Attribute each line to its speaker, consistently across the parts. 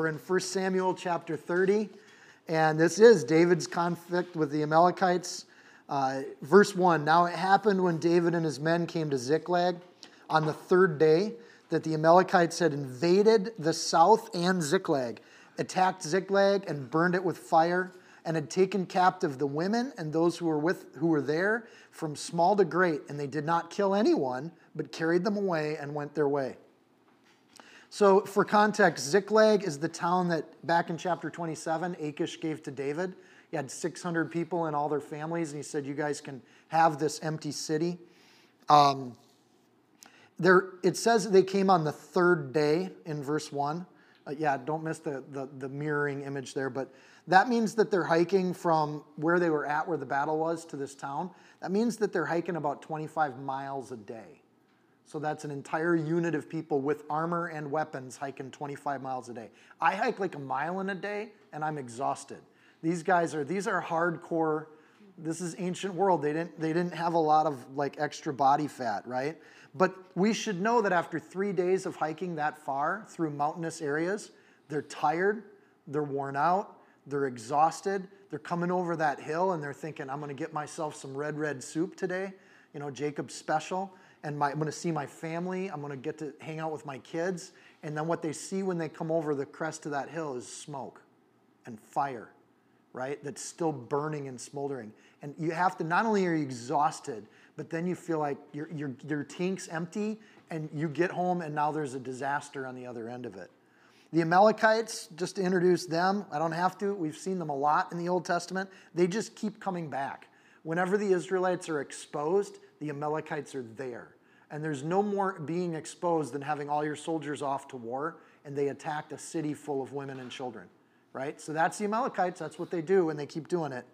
Speaker 1: We're in 1 Samuel chapter 30, and this is David's conflict with the Amalekites. Uh, verse 1 Now it happened when David and his men came to Ziklag on the third day that the Amalekites had invaded the south and Ziklag, attacked Ziklag and burned it with fire, and had taken captive the women and those who were with who were there from small to great, and they did not kill anyone, but carried them away and went their way. So, for context, Ziklag is the town that back in chapter 27, Achish gave to David. He had 600 people and all their families, and he said, You guys can have this empty city. Um, there, it says they came on the third day in verse 1. Uh, yeah, don't miss the, the, the mirroring image there, but that means that they're hiking from where they were at, where the battle was, to this town. That means that they're hiking about 25 miles a day. So that's an entire unit of people with armor and weapons hiking 25 miles a day. I hike like a mile in a day and I'm exhausted. These guys are these are hardcore this is ancient world. They didn't they didn't have a lot of like extra body fat, right? But we should know that after 3 days of hiking that far through mountainous areas, they're tired, they're worn out, they're exhausted. They're coming over that hill and they're thinking I'm going to get myself some red red soup today, you know, Jacob's special and my, I'm going to see my family. I'm going to get to hang out with my kids. And then what they see when they come over the crest of that hill is smoke and fire, right? That's still burning and smoldering. And you have to, not only are you exhausted, but then you feel like your, your, your tank's empty and you get home and now there's a disaster on the other end of it. The Amalekites, just to introduce them, I don't have to, we've seen them a lot in the Old Testament. They just keep coming back. Whenever the Israelites are exposed, the Amalekites are there. And there's no more being exposed than having all your soldiers off to war and they attacked a city full of women and children, right? So that's the Amalekites. That's what they do and they keep doing it.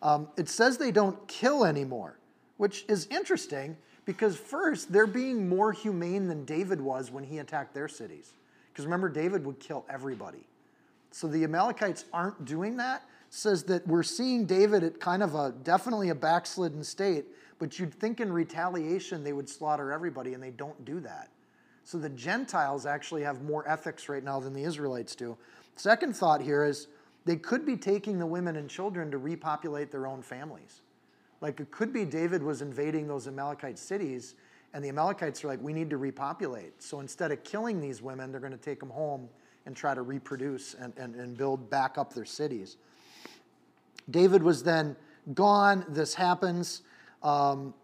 Speaker 1: Um, it says they don't kill anymore, which is interesting because first, they're being more humane than David was when he attacked their cities. Because remember, David would kill everybody. So the Amalekites aren't doing that. Says that we're seeing David at kind of a definitely a backslidden state but you'd think in retaliation they would slaughter everybody, and they don't do that. So the Gentiles actually have more ethics right now than the Israelites do. Second thought here is they could be taking the women and children to repopulate their own families. Like it could be David was invading those Amalekite cities, and the Amalekites are like, we need to repopulate. So instead of killing these women, they're going to take them home and try to reproduce and, and, and build back up their cities. David was then gone. This happens. Um,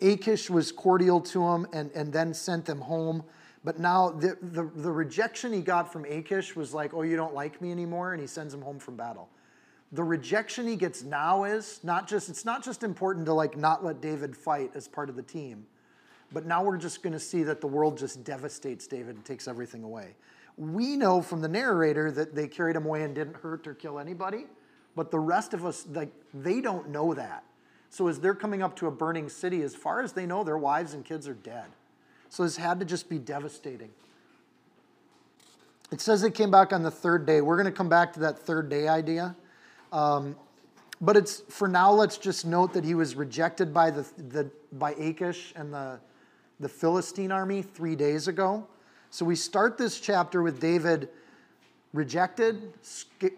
Speaker 1: Achish was cordial to him and, and then sent them home. But now the, the, the, rejection he got from Achish was like, oh, you don't like me anymore, and he sends him home from battle. The rejection he gets now is not just, it's not just important to like not let David fight as part of the team, but now we're just going to see that the world just devastates David and takes everything away. We know from the narrator that they carried him away and didn't hurt or kill anybody, but the rest of us, like, they don't know that. So as they're coming up to a burning city, as far as they know, their wives and kids are dead. So this had to just be devastating. It says they came back on the third day. We're going to come back to that third day idea. Um, but it's for now. Let's just note that he was rejected by the, the by Achish and the the Philistine army three days ago. So we start this chapter with David rejected,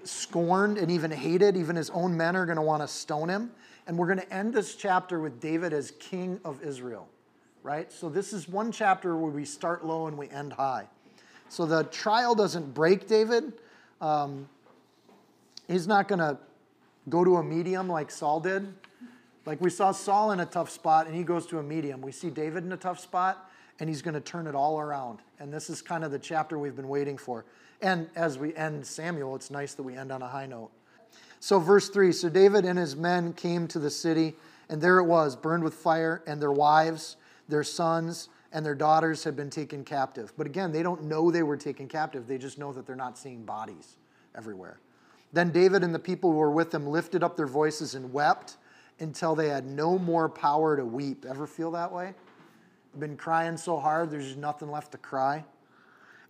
Speaker 1: scorned, and even hated. Even his own men are going to want to stone him. And we're going to end this chapter with David as king of Israel, right? So this is one chapter where we start low and we end high. So the trial doesn't break David. Um, he's not going to go to a medium like Saul did. Like we saw Saul in a tough spot and he goes to a medium. We see David in a tough spot and he's going to turn it all around. And this is kind of the chapter we've been waiting for. And as we end Samuel, it's nice that we end on a high note. So, verse 3 So David and his men came to the city, and there it was, burned with fire, and their wives, their sons, and their daughters had been taken captive. But again, they don't know they were taken captive, they just know that they're not seeing bodies everywhere. Then David and the people who were with him lifted up their voices and wept until they had no more power to weep. Ever feel that way? Been crying so hard, there's just nothing left to cry.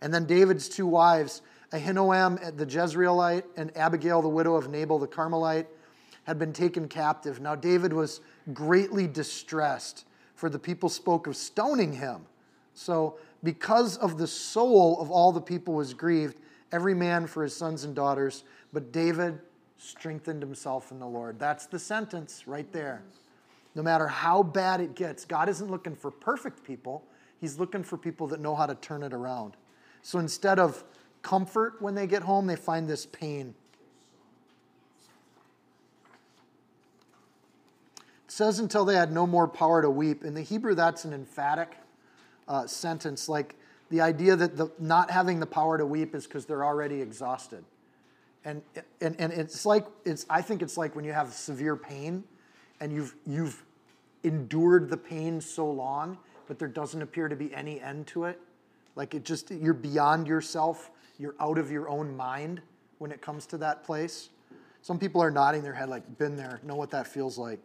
Speaker 1: And then David's two wives, Ahinoam eh, the Jezreelite and Abigail the widow of Nabal the Carmelite, had been taken captive. Now David was greatly distressed, for the people spoke of stoning him. So, because of the soul of all the people was grieved, every man for his sons and daughters, but David strengthened himself in the Lord. That's the sentence right there. No matter how bad it gets, God isn't looking for perfect people, He's looking for people that know how to turn it around. So instead of comfort when they get home, they find this pain. It says until they had no more power to weep. In the Hebrew, that's an emphatic uh, sentence, like the idea that the, not having the power to weep is because they're already exhausted. And, and, and it's like, it's, I think it's like when you have severe pain and you've, you've endured the pain so long, but there doesn't appear to be any end to it. Like it just, you're beyond yourself, you're out of your own mind when it comes to that place. Some people are nodding their head, like, been there, know what that feels like.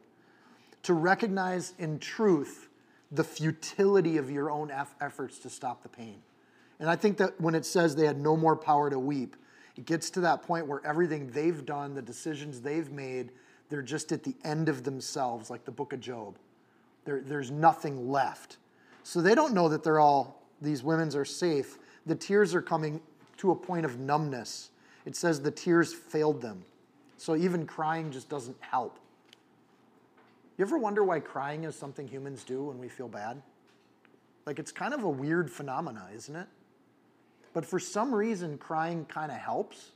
Speaker 1: To recognize in truth the futility of your own efforts to stop the pain. And I think that when it says they had no more power to weep, it gets to that point where everything they've done, the decisions they've made, they're just at the end of themselves, like the book of Job. There, there's nothing left. So they don't know that they're all, these women's are safe. The tears are coming to a point of numbness. It says the tears failed them. So even crying just doesn't help. You ever wonder why crying is something humans do when we feel bad? Like it's kind of a weird phenomena, isn't it? But for some reason, crying kind of helps.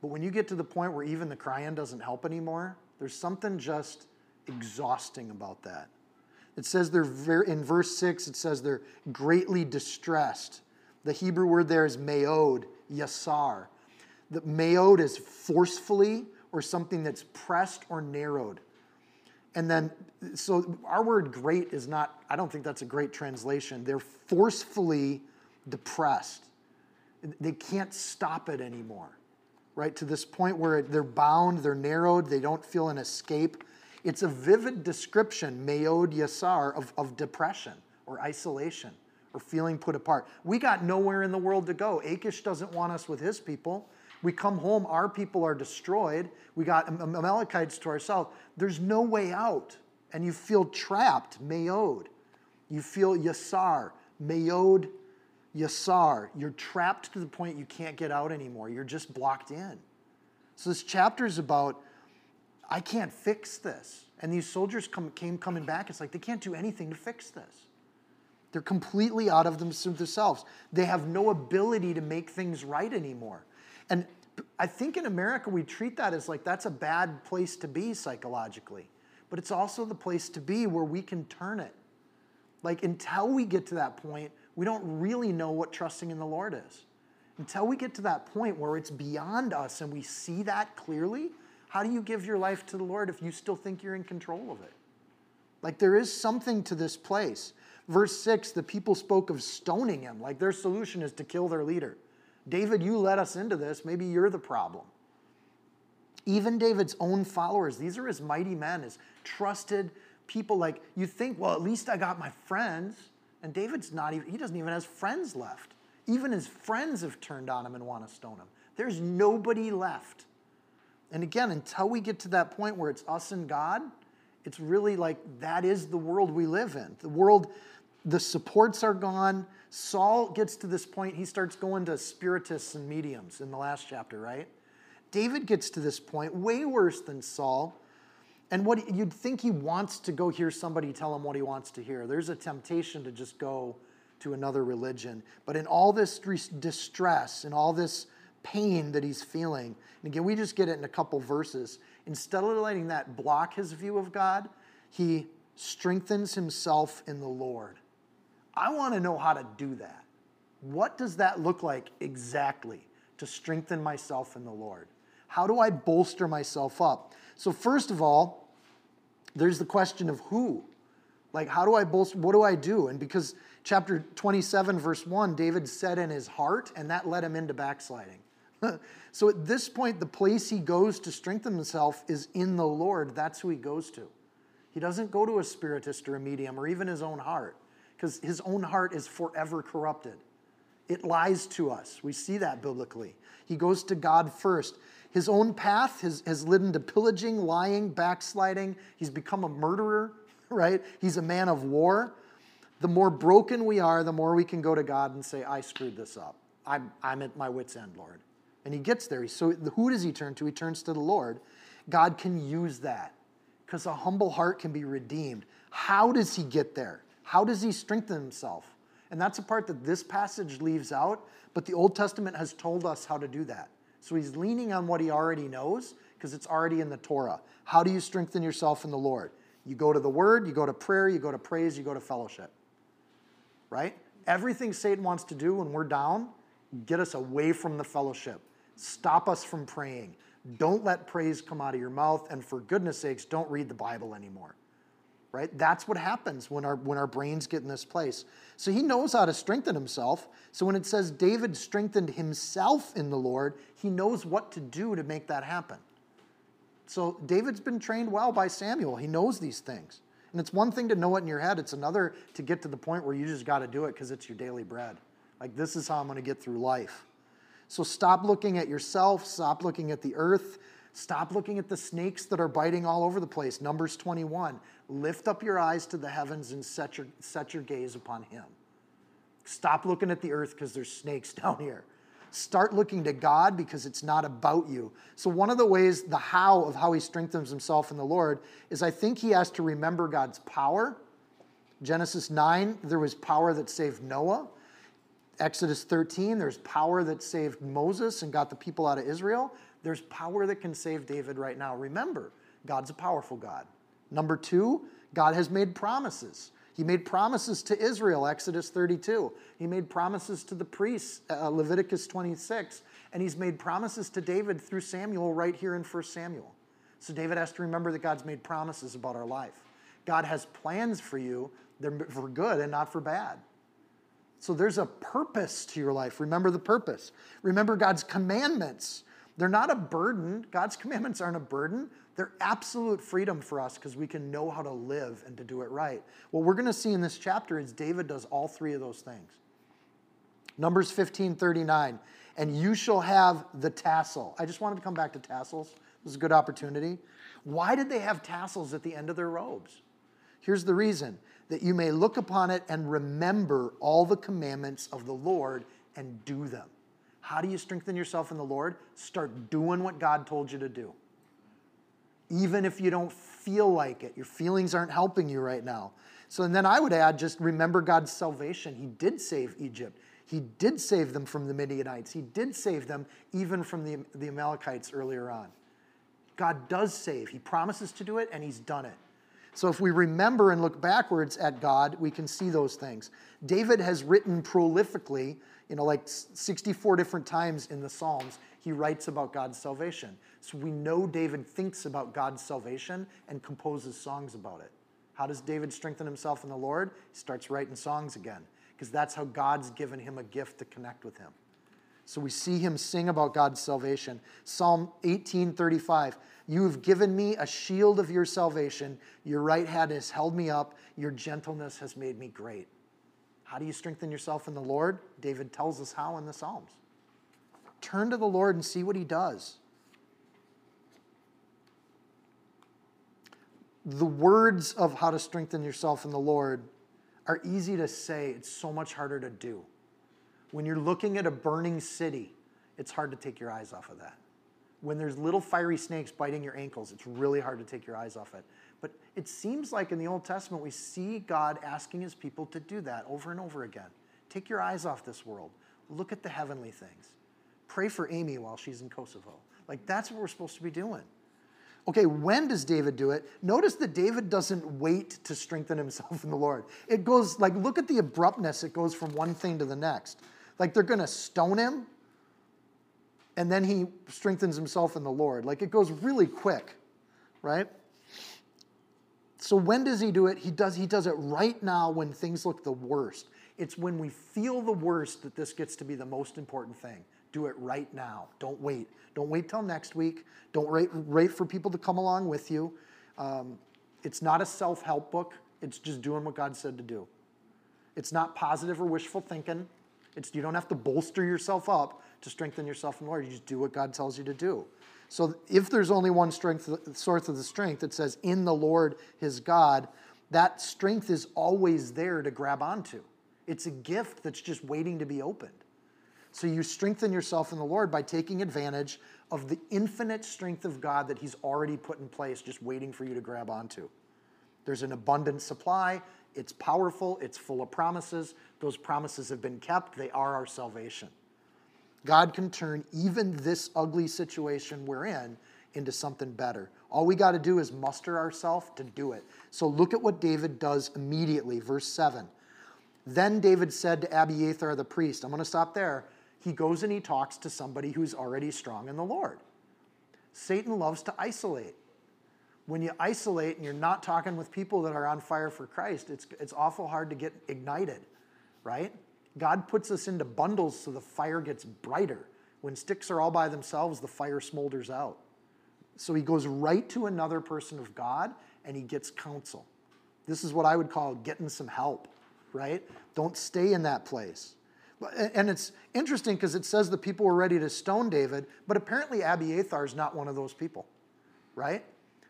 Speaker 1: But when you get to the point where even the crying doesn't help anymore, there's something just exhausting about that. It says they're very, in verse 6, it says they're greatly distressed. The Hebrew word there is meod, yasar. The meod is forcefully or something that's pressed or narrowed. And then, so our word great is not, I don't think that's a great translation. They're forcefully depressed they can't stop it anymore, right? To this point where they're bound, they're narrowed, they don't feel an escape. It's a vivid description, Meod Yasar, of, of depression or isolation or feeling put apart. We got nowhere in the world to go. Achish doesn't want us with his people. We come home, our people are destroyed. We got Amalekites to ourselves. There's no way out. And you feel trapped, mayod. You feel Yasar, mayod Yasar, you're trapped to the point you can't get out anymore. You're just blocked in. So this chapter is about, I can't fix this. And these soldiers come, came coming back. It's like they can't do anything to fix this. They're completely out of themselves. They have no ability to make things right anymore. And I think in America we treat that as like that's a bad place to be psychologically. But it's also the place to be where we can turn it. Like until we get to that point, we don't really know what trusting in the Lord is. Until we get to that point where it's beyond us and we see that clearly, how do you give your life to the Lord if you still think you're in control of it? Like there is something to this place. Verse 6 the people spoke of stoning him, like their solution is to kill their leader. David, you led us into this. Maybe you're the problem. Even David's own followers, these are his mighty men, his trusted people. Like you think, well, at least I got my friends. And David's not even, he doesn't even have friends left. Even his friends have turned on him and want to stone him. There's nobody left. And again, until we get to that point where it's us and God, it's really like that is the world we live in. The world, the supports are gone. Saul gets to this point, he starts going to spiritists and mediums in the last chapter, right? David gets to this point, way worse than Saul, and what you'd think he wants to go hear somebody tell him what he wants to hear. There's a temptation to just go to another religion. But in all this distress and all this pain that he's feeling, and again, we just get it in a couple verses. Instead of letting that block his view of God, he strengthens himself in the Lord. I want to know how to do that. What does that look like exactly to strengthen myself in the Lord? How do I bolster myself up? So, first of all, there's the question of who. Like, how do I bolster? What do I do? And because chapter 27, verse 1, David said in his heart, and that led him into backsliding. so at this point, the place he goes to strengthen himself is in the Lord. That's who he goes to. He doesn't go to a spiritist or a medium or even his own heart, because his own heart is forever corrupted. It lies to us. We see that biblically. He goes to God first. His own path has, has led into pillaging, lying, backsliding. He's become a murderer, right? He's a man of war. The more broken we are, the more we can go to God and say, I screwed this up. I'm, I'm at my wits' end, Lord. And he gets there. So who does he turn to? He turns to the Lord. God can use that because a humble heart can be redeemed. How does he get there? How does he strengthen himself? And that's a part that this passage leaves out, but the Old Testament has told us how to do that. So he's leaning on what he already knows because it's already in the Torah. How do you strengthen yourself in the Lord? You go to the Word, you go to prayer, you go to praise, you go to fellowship. Right? Everything Satan wants to do when we're down, get us away from the fellowship, stop us from praying. Don't let praise come out of your mouth, and for goodness sakes, don't read the Bible anymore right? That's what happens when our, when our brains get in this place. So he knows how to strengthen himself. So when it says David strengthened himself in the Lord, he knows what to do to make that happen. So David's been trained well by Samuel. He knows these things. And it's one thing to know it in your head, it's another to get to the point where you just got to do it because it's your daily bread. Like, this is how I'm going to get through life. So stop looking at yourself, stop looking at the earth, Stop looking at the snakes that are biting all over the place. Numbers 21. Lift up your eyes to the heavens and set your, set your gaze upon Him. Stop looking at the earth because there's snakes down here. Start looking to God because it's not about you. So, one of the ways, the how of how he strengthens himself in the Lord is I think he has to remember God's power. Genesis 9, there was power that saved Noah. Exodus 13, there's power that saved Moses and got the people out of Israel. There's power that can save David right now. Remember, God's a powerful God. Number two, God has made promises. He made promises to Israel, Exodus 32. He made promises to the priests, uh, Leviticus 26. And he's made promises to David through Samuel right here in 1 Samuel. So David has to remember that God's made promises about our life. God has plans for you, they're for good and not for bad. So there's a purpose to your life. Remember the purpose. Remember God's commandments. They're not a burden. God's commandments aren't a burden. They're absolute freedom for us because we can know how to live and to do it right. What we're going to see in this chapter is David does all three of those things. Numbers 15 39. And you shall have the tassel. I just wanted to come back to tassels. This is a good opportunity. Why did they have tassels at the end of their robes? Here's the reason that you may look upon it and remember all the commandments of the Lord and do them. How do you strengthen yourself in the Lord? Start doing what God told you to do. Even if you don't feel like it, your feelings aren't helping you right now. So, and then I would add just remember God's salvation. He did save Egypt. He did save them from the Midianites. He did save them even from the, the Amalekites earlier on. God does save. He promises to do it, and He's done it. So if we remember and look backwards at God, we can see those things. David has written prolifically you know, like 64 different times in the Psalms, he writes about God's salvation. So we know David thinks about God's salvation and composes songs about it. How does David strengthen himself in the Lord? He starts writing songs again, because that's how God's given him a gift to connect with him. So we see him sing about God's salvation. Psalm 18:35. You have given me a shield of your salvation. Your right hand has held me up. Your gentleness has made me great. How do you strengthen yourself in the Lord? David tells us how in the Psalms. Turn to the Lord and see what he does. The words of how to strengthen yourself in the Lord are easy to say, it's so much harder to do. When you're looking at a burning city, it's hard to take your eyes off of that. When there's little fiery snakes biting your ankles, it's really hard to take your eyes off it. But it seems like in the Old Testament, we see God asking his people to do that over and over again. Take your eyes off this world, look at the heavenly things. Pray for Amy while she's in Kosovo. Like, that's what we're supposed to be doing. Okay, when does David do it? Notice that David doesn't wait to strengthen himself in the Lord. It goes, like, look at the abruptness, it goes from one thing to the next. Like, they're gonna stone him, and then he strengthens himself in the Lord. Like, it goes really quick, right? So when does he do it? He does, he does it right now when things look the worst. It's when we feel the worst that this gets to be the most important thing. Do it right now. Don't wait. Don't wait till next week. Don't wait, wait for people to come along with you. Um, it's not a self help book, it's just doing what God said to do. It's not positive or wishful thinking. It's, you don't have to bolster yourself up to strengthen yourself in the Lord. You just do what God tells you to do. So if there's only one strength, source of the strength, it says in the Lord his God, that strength is always there to grab onto. It's a gift that's just waiting to be opened. So you strengthen yourself in the Lord by taking advantage of the infinite strength of God that he's already put in place, just waiting for you to grab onto. There's an abundant supply. It's powerful. It's full of promises. Those promises have been kept. They are our salvation. God can turn even this ugly situation we're in into something better. All we got to do is muster ourselves to do it. So look at what David does immediately. Verse 7. Then David said to Abiathar the priest, I'm going to stop there. He goes and he talks to somebody who's already strong in the Lord. Satan loves to isolate. When you isolate and you're not talking with people that are on fire for Christ, it's, it's awful hard to get ignited, right? God puts us into bundles so the fire gets brighter. When sticks are all by themselves, the fire smolders out. So he goes right to another person of God and he gets counsel. This is what I would call getting some help, right? Don't stay in that place. And it's interesting because it says the people were ready to stone David, but apparently Abiathar is not one of those people, right?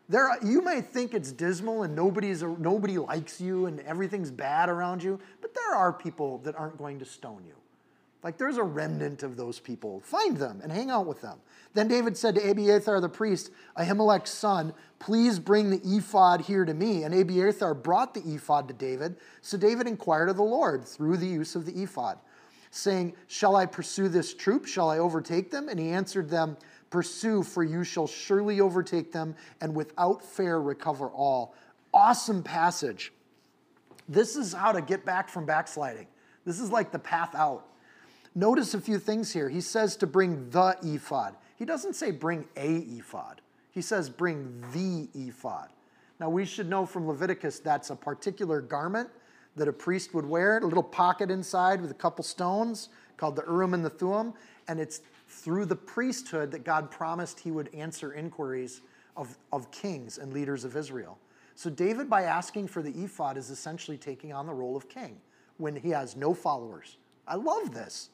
Speaker 1: There, you may think it's dismal and nobody's, nobody likes you and everything's bad around you, but there are people that aren't going to stone you. Like there's a remnant of those people. Find them and hang out with them. Then David said to Abiathar the priest, Ahimelech's son, Please bring the ephod here to me. And Abiathar brought the ephod to David. So David inquired of the Lord through the use of the ephod, saying, Shall I pursue this troop? Shall I overtake them? And he answered them, Pursue, for you shall surely overtake them, and without fair recover all. Awesome passage. This is how to get back from backsliding. This is like the path out. Notice a few things here. He says to bring the ephod. He doesn't say bring a ephod, he says bring the ephod. Now, we should know from Leviticus that's a particular garment that a priest would wear, a little pocket inside with a couple stones called the Urim and the Thummim, and it's through the priesthood that God promised he would answer inquiries of, of kings and leaders of Israel. So, David, by asking for the ephod, is essentially taking on the role of king when he has no followers. I love this.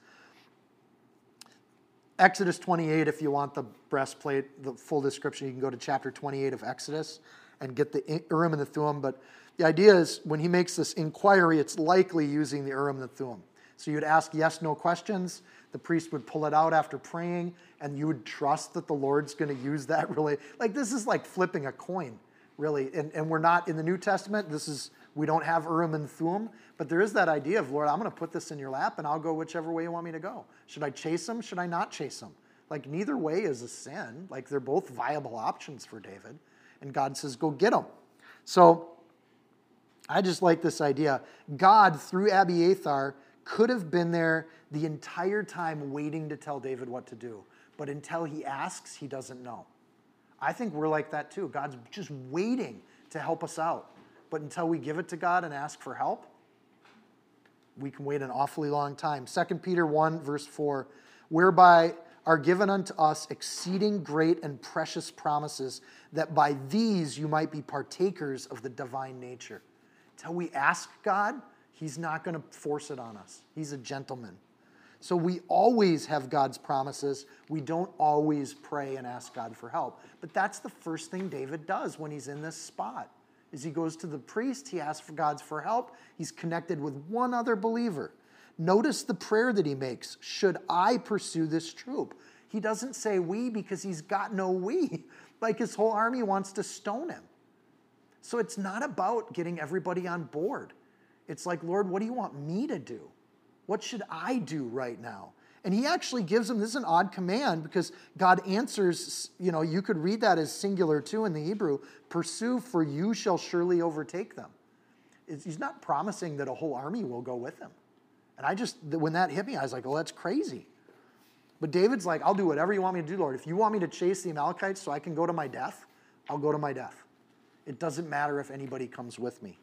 Speaker 1: Exodus 28, if you want the breastplate, the full description, you can go to chapter 28 of Exodus and get the Urim and the Thummim. But the idea is when he makes this inquiry, it's likely using the Urim and the Thummim. So you'd ask yes, no questions. The priest would pull it out after praying, and you would trust that the Lord's going to use that really. Like this is like flipping a coin, really. And, and we're not in the New Testament. This is we don't have Urim and Thummim, but there is that idea of Lord, I'm going to put this in your lap, and I'll go whichever way you want me to go. Should I chase him? Should I not chase him? Like neither way is a sin. Like they're both viable options for David, and God says, go get them. So I just like this idea. God through Abiathar could have been there the entire time waiting to tell David what to do. But until he asks, he doesn't know. I think we're like that too. God's just waiting to help us out. But until we give it to God and ask for help, we can wait an awfully long time. 2 Peter 1, verse 4 whereby are given unto us exceeding great and precious promises, that by these you might be partakers of the divine nature. Until we ask God, He's not going to force it on us. He's a gentleman. So we always have God's promises. We don't always pray and ask God for help. But that's the first thing David does when he's in this spot. Is he goes to the priest, he asks for God's for help. He's connected with one other believer. Notice the prayer that he makes. Should I pursue this troop? He doesn't say we because he's got no we. Like his whole army wants to stone him. So it's not about getting everybody on board. It's like, Lord, what do you want me to do? What should I do right now? And he actually gives him this is an odd command because God answers, you know, you could read that as singular too in the Hebrew pursue, for you shall surely overtake them. He's not promising that a whole army will go with him. And I just, when that hit me, I was like, oh, that's crazy. But David's like, I'll do whatever you want me to do, Lord. If you want me to chase the Amalekites so I can go to my death, I'll go to my death. It doesn't matter if anybody comes with me.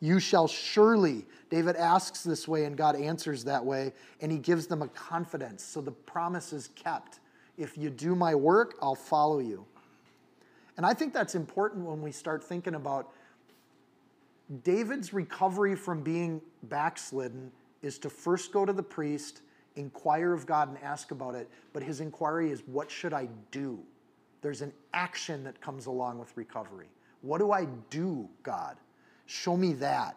Speaker 1: You shall surely, David asks this way, and God answers that way, and he gives them a confidence. So the promise is kept. If you do my work, I'll follow you. And I think that's important when we start thinking about David's recovery from being backslidden is to first go to the priest, inquire of God, and ask about it. But his inquiry is, What should I do? There's an action that comes along with recovery. What do I do, God? Show me that.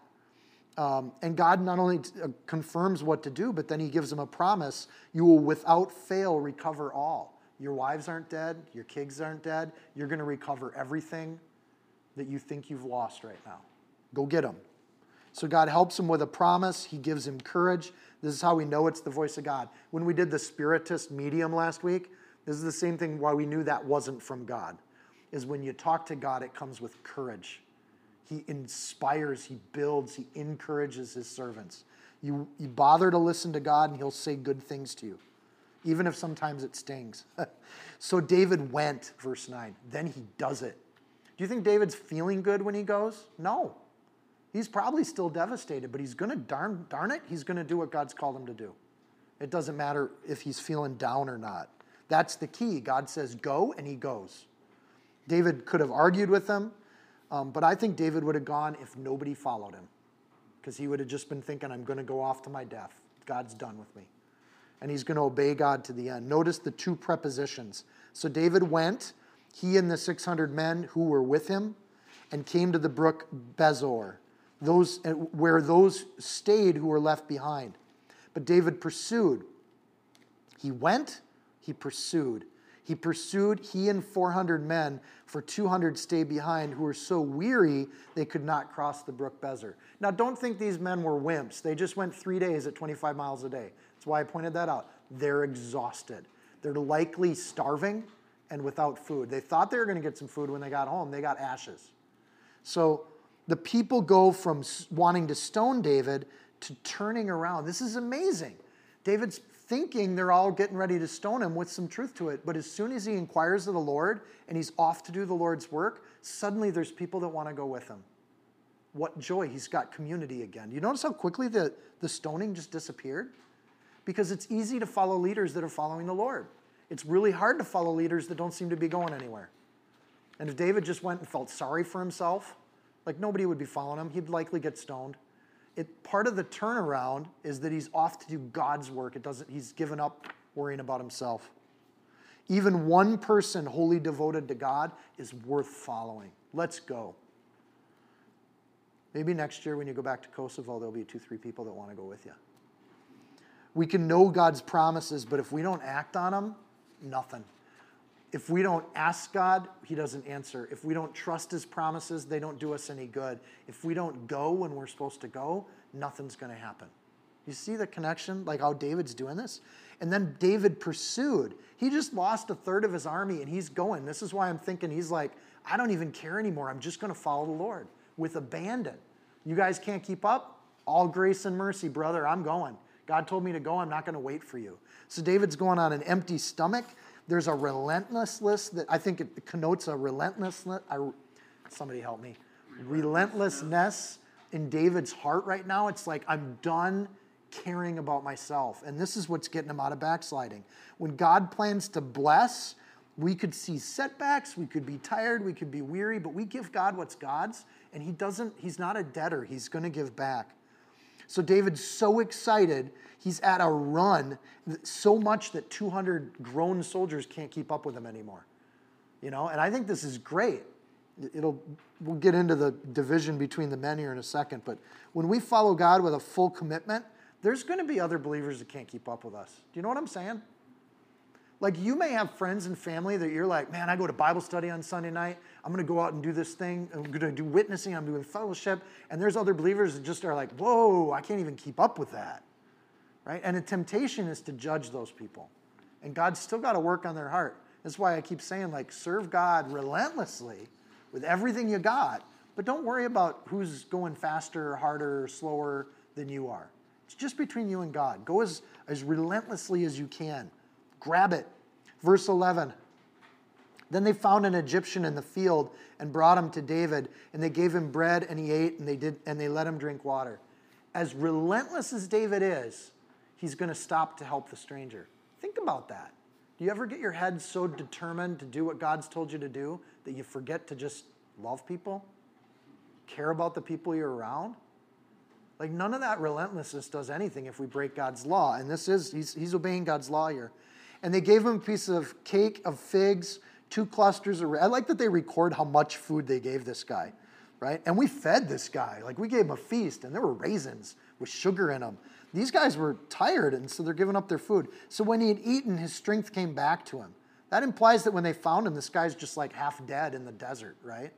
Speaker 1: Um, and God not only t- uh, confirms what to do, but then He gives him a promise you will without fail recover all. Your wives aren't dead, your kids aren't dead. You're going to recover everything that you think you've lost right now. Go get them. So God helps him with a promise. He gives him courage. This is how we know it's the voice of God. When we did the spiritist medium last week, this is the same thing why we knew that wasn't from God. Is when you talk to God, it comes with courage. He inspires, he builds, he encourages his servants. You, you bother to listen to God, and he'll say good things to you, even if sometimes it stings. so David went, verse 9. Then he does it. Do you think David's feeling good when he goes? No. He's probably still devastated, but he's going to, darn, darn it, he's going to do what God's called him to do. It doesn't matter if he's feeling down or not. That's the key. God says, go, and he goes. David could have argued with them, um, but I think David would have gone if nobody followed him, because he would have just been thinking, I'm going to go off to my death. God's done with me. And he's going to obey God to the end. Notice the two prepositions. So David went, he and the 600 men who were with him, and came to the brook Besor those, uh, where those stayed who were left behind. But David pursued. He went, he pursued. He pursued, he and 400 men, for 200 stayed behind who were so weary they could not cross the brook Besor. Now, don't think these men were wimps. They just went three days at 25 miles a day. That's why I pointed that out. They're exhausted. They're likely starving and without food. They thought they were going to get some food when they got home, they got ashes. So the people go from wanting to stone David to turning around. This is amazing. David's thinking they're all getting ready to stone him with some truth to it. But as soon as he inquires of the Lord and he's off to do the Lord's work, suddenly there's people that want to go with him. What joy. He's got community again. You notice how quickly the, the stoning just disappeared? Because it's easy to follow leaders that are following the Lord. It's really hard to follow leaders that don't seem to be going anywhere. And if David just went and felt sorry for himself, like nobody would be following him. He'd likely get stoned. It, part of the turnaround is that he's off to do God's work. It doesn't, he's given up worrying about himself. Even one person wholly devoted to God is worth following. Let's go. Maybe next year when you go back to Kosovo, there'll be two, three people that want to go with you. We can know God's promises, but if we don't act on them, nothing. If we don't ask God, He doesn't answer. If we don't trust His promises, they don't do us any good. If we don't go when we're supposed to go, nothing's going to happen. You see the connection, like how David's doing this? And then David pursued. He just lost a third of his army and he's going. This is why I'm thinking he's like, I don't even care anymore. I'm just going to follow the Lord with abandon. You guys can't keep up? All grace and mercy, brother. I'm going. God told me to go. I'm not going to wait for you. So David's going on an empty stomach there's a relentlessness that I think it connotes a relentlessness. I, somebody help me. Relentlessness in David's heart right now. It's like, I'm done caring about myself. And this is what's getting him out of backsliding. When God plans to bless, we could see setbacks, we could be tired, we could be weary, but we give God what's God's, and He doesn't, He's not a debtor, He's gonna give back. So David's so excited, he's at a run so much that 200 grown soldiers can't keep up with him anymore. You know, and I think this is great. It'll we'll get into the division between the men here in a second, but when we follow God with a full commitment, there's going to be other believers that can't keep up with us. Do you know what I'm saying? Like you may have friends and family that you're like, man, I go to Bible study on Sunday night. I'm going to go out and do this thing. I'm going to do witnessing. I'm doing fellowship. And there's other believers that just are like, whoa, I can't even keep up with that. Right? And the temptation is to judge those people. And God's still got to work on their heart. That's why I keep saying, like, serve God relentlessly with everything you got, but don't worry about who's going faster, harder, slower than you are. It's just between you and God. Go as, as relentlessly as you can. Grab it. Verse 11 Then they found an Egyptian in the field and brought him to David, and they gave him bread and he ate, and they did and they let him drink water. As relentless as David is, he's going to stop to help the stranger. Think about that. Do you ever get your head so determined to do what God's told you to do that you forget to just love people? Care about the people you're around? Like none of that relentlessness does anything if we break God's law. And this is, he's, he's obeying God's law here. And they gave him a piece of cake of figs, two clusters of, I like that they record how much food they gave this guy, right? And we fed this guy. Like we gave him a feast and there were raisins with sugar in them. These guys were tired and so they're giving up their food. So when he had eaten, his strength came back to him. That implies that when they found him, this guy's just like half dead in the desert, right?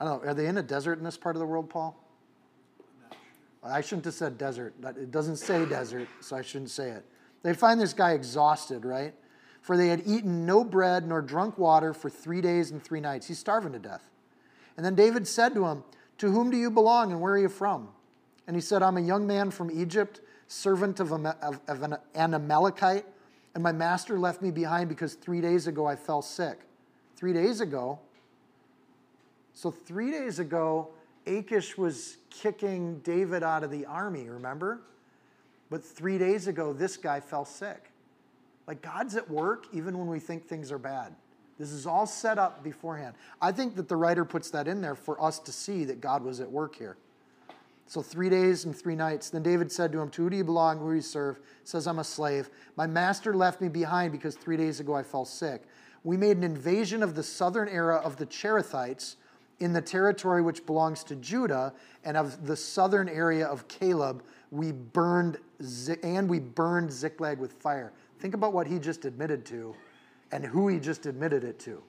Speaker 1: I don't know. Are they in a desert in this part of the world, Paul? I shouldn't have said desert. It doesn't say desert, so I shouldn't say it. They find this guy exhausted, right? For they had eaten no bread nor drunk water for three days and three nights. He's starving to death. And then David said to him, To whom do you belong and where are you from? And he said, I'm a young man from Egypt, servant of, an Amalekite, and my master left me behind because three days ago I fell sick. Three days ago? So, three days ago, Achish was kicking David out of the army, remember? But three days ago, this guy fell sick. Like God's at work even when we think things are bad. This is all set up beforehand. I think that the writer puts that in there for us to see that God was at work here. So three days and three nights. Then David said to him, To who do you belong? Who do you serve? Says, I'm a slave. My master left me behind because three days ago I fell sick. We made an invasion of the southern era of the Cherethites in the territory which belongs to Judah and of the southern area of Caleb, we burned and we burned Ziklag with fire. Think about what he just admitted to and who he just admitted it to.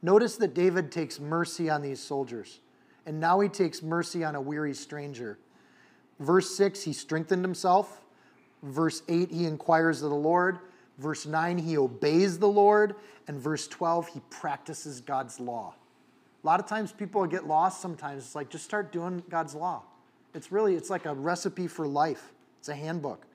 Speaker 1: Notice that David takes mercy on these soldiers, and now he takes mercy on a weary stranger. Verse 6, he strengthened himself. Verse 8, he inquires of the Lord. Verse 9, he obeys the Lord. And verse 12, he practices God's law. A lot of times people get lost sometimes. It's like, just start doing God's law. It's really, it's like a recipe for life. It's a handbook.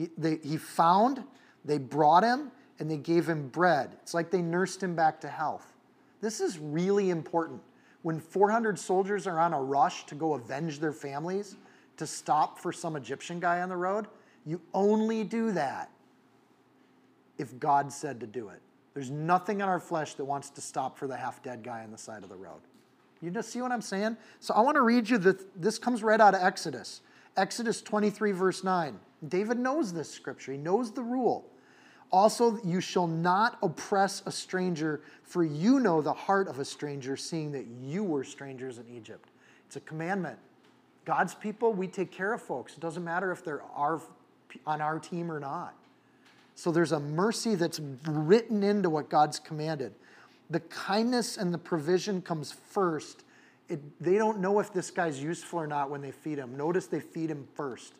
Speaker 1: He, they, he found, they brought him, and they gave him bread. It's like they nursed him back to health. This is really important. When 400 soldiers are on a rush to go avenge their families, to stop for some Egyptian guy on the road, you only do that if God said to do it. There's nothing in our flesh that wants to stop for the half dead guy on the side of the road. You just see what I'm saying? So I want to read you that this comes right out of Exodus. Exodus 23, verse 9. David knows this scripture, he knows the rule. Also, you shall not oppress a stranger, for you know the heart of a stranger, seeing that you were strangers in Egypt. It's a commandment. God's people, we take care of folks. It doesn't matter if they're our, on our team or not. So there's a mercy that's written into what God's commanded. The kindness and the provision comes first. It, they don't know if this guy's useful or not when they feed him. Notice they feed him first.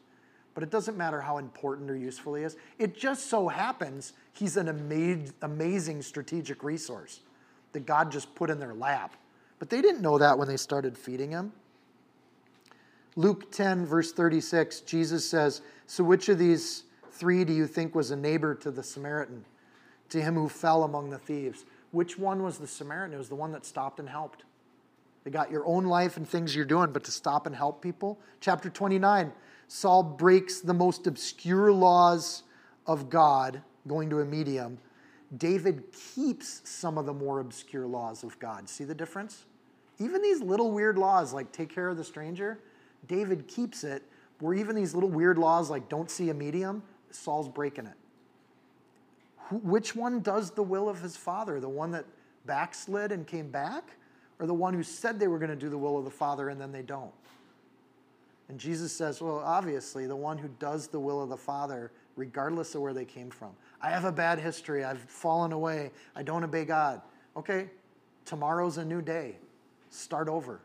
Speaker 1: But it doesn't matter how important or useful he is. It just so happens he's an ama- amazing strategic resource that God just put in their lap. But they didn't know that when they started feeding him. Luke 10, verse 36, Jesus says, So which of these three do you think was a neighbor to the Samaritan, to him who fell among the thieves? Which one was the Samaritan? It was the one that stopped and helped. They got your own life and things you're doing, but to stop and help people. Chapter 29, Saul breaks the most obscure laws of God, going to a medium. David keeps some of the more obscure laws of God. See the difference? Even these little weird laws, like take care of the stranger, David keeps it, where even these little weird laws, like don't see a medium, Saul's breaking it. Which one does the will of his father? The one that backslid and came back? Or the one who said they were going to do the will of the Father and then they don't? And Jesus says, well, obviously, the one who does the will of the Father, regardless of where they came from. I have a bad history. I've fallen away. I don't obey God. Okay, tomorrow's a new day. Start over.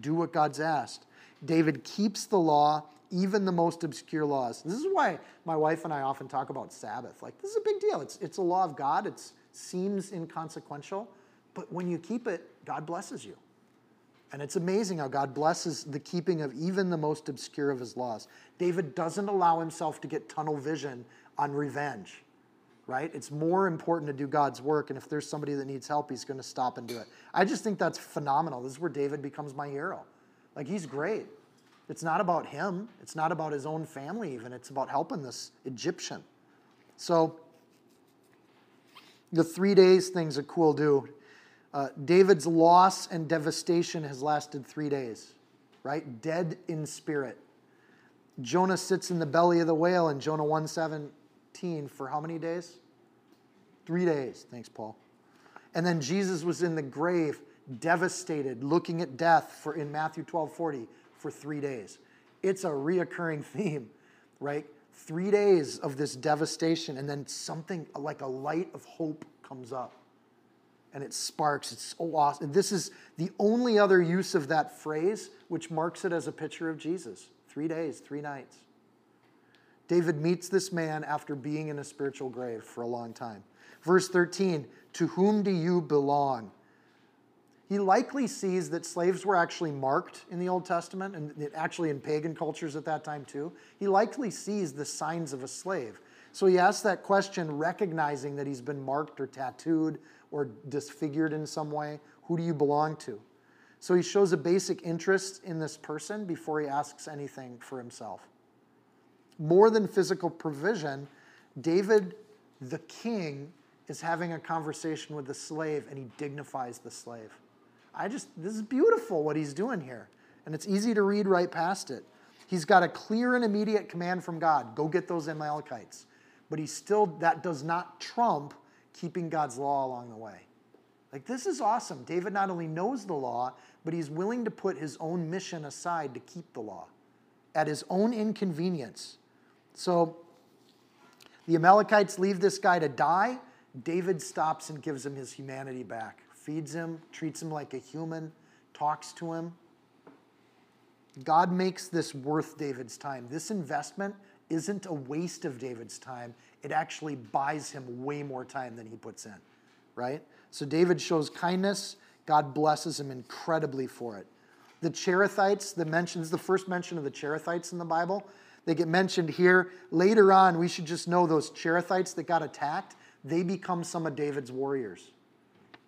Speaker 1: Do what God's asked. David keeps the law even the most obscure laws. This is why my wife and I often talk about Sabbath. Like, this is a big deal. It's, it's a law of God, it seems inconsequential, but when you keep it, God blesses you. And it's amazing how God blesses the keeping of even the most obscure of his laws. David doesn't allow himself to get tunnel vision on revenge, right? It's more important to do God's work, and if there's somebody that needs help, he's going to stop and do it. I just think that's phenomenal. This is where David becomes my hero. Like, he's great. It's not about him, it's not about his own family, even. It's about helping this Egyptian. So, the three days thing's a cool do. Uh, David's loss and devastation has lasted three days, right? Dead in spirit. Jonah sits in the belly of the whale in Jonah 117 for how many days? Three days. Thanks, Paul. And then Jesus was in the grave, devastated, looking at death for in Matthew 12 40 for three days. It's a reoccurring theme, right? Three days of this devastation, and then something like a light of hope comes up and it sparks. It's so awesome. This is the only other use of that phrase which marks it as a picture of Jesus. Three days, three nights. David meets this man after being in a spiritual grave for a long time. Verse 13 To whom do you belong? He likely sees that slaves were actually marked in the Old Testament and actually in pagan cultures at that time too. He likely sees the signs of a slave. So he asks that question, recognizing that he's been marked or tattooed or disfigured in some way. Who do you belong to? So he shows a basic interest in this person before he asks anything for himself. More than physical provision, David, the king, is having a conversation with the slave and he dignifies the slave. I just, this is beautiful what he's doing here. And it's easy to read right past it. He's got a clear and immediate command from God go get those Amalekites. But he still, that does not trump keeping God's law along the way. Like, this is awesome. David not only knows the law, but he's willing to put his own mission aside to keep the law at his own inconvenience. So, the Amalekites leave this guy to die. David stops and gives him his humanity back, feeds him, treats him like a human, talks to him. God makes this worth David's time. This investment isn't a waste of David's time, it actually buys him way more time than he puts in, right? So David shows kindness. God blesses him incredibly for it. The Cherethites, the mentions, the first mention of the Cherethites in the Bible, they get mentioned here. Later on, we should just know those Cherethites that got attacked, they become some of David's warriors.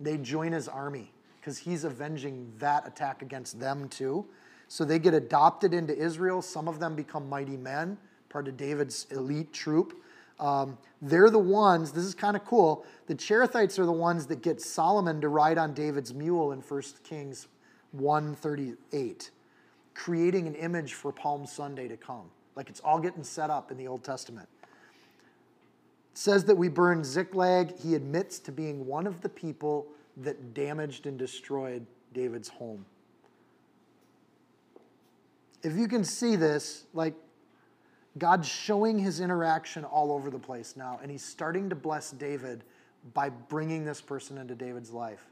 Speaker 1: They join his army because he's avenging that attack against them too. So they get adopted into Israel. Some of them become mighty men, part of David's elite troop. Um, they're the ones, this is kind of cool. The Cherethites are the ones that get Solomon to ride on David's mule in 1 Kings 138, creating an image for Palm Sunday to come. Like it's all getting set up in the Old Testament. It says that we burn Ziklag. He admits to being one of the people that damaged and destroyed David's home. If you can see this, like God's showing his interaction all over the place now, and he's starting to bless David by bringing this person into David's life.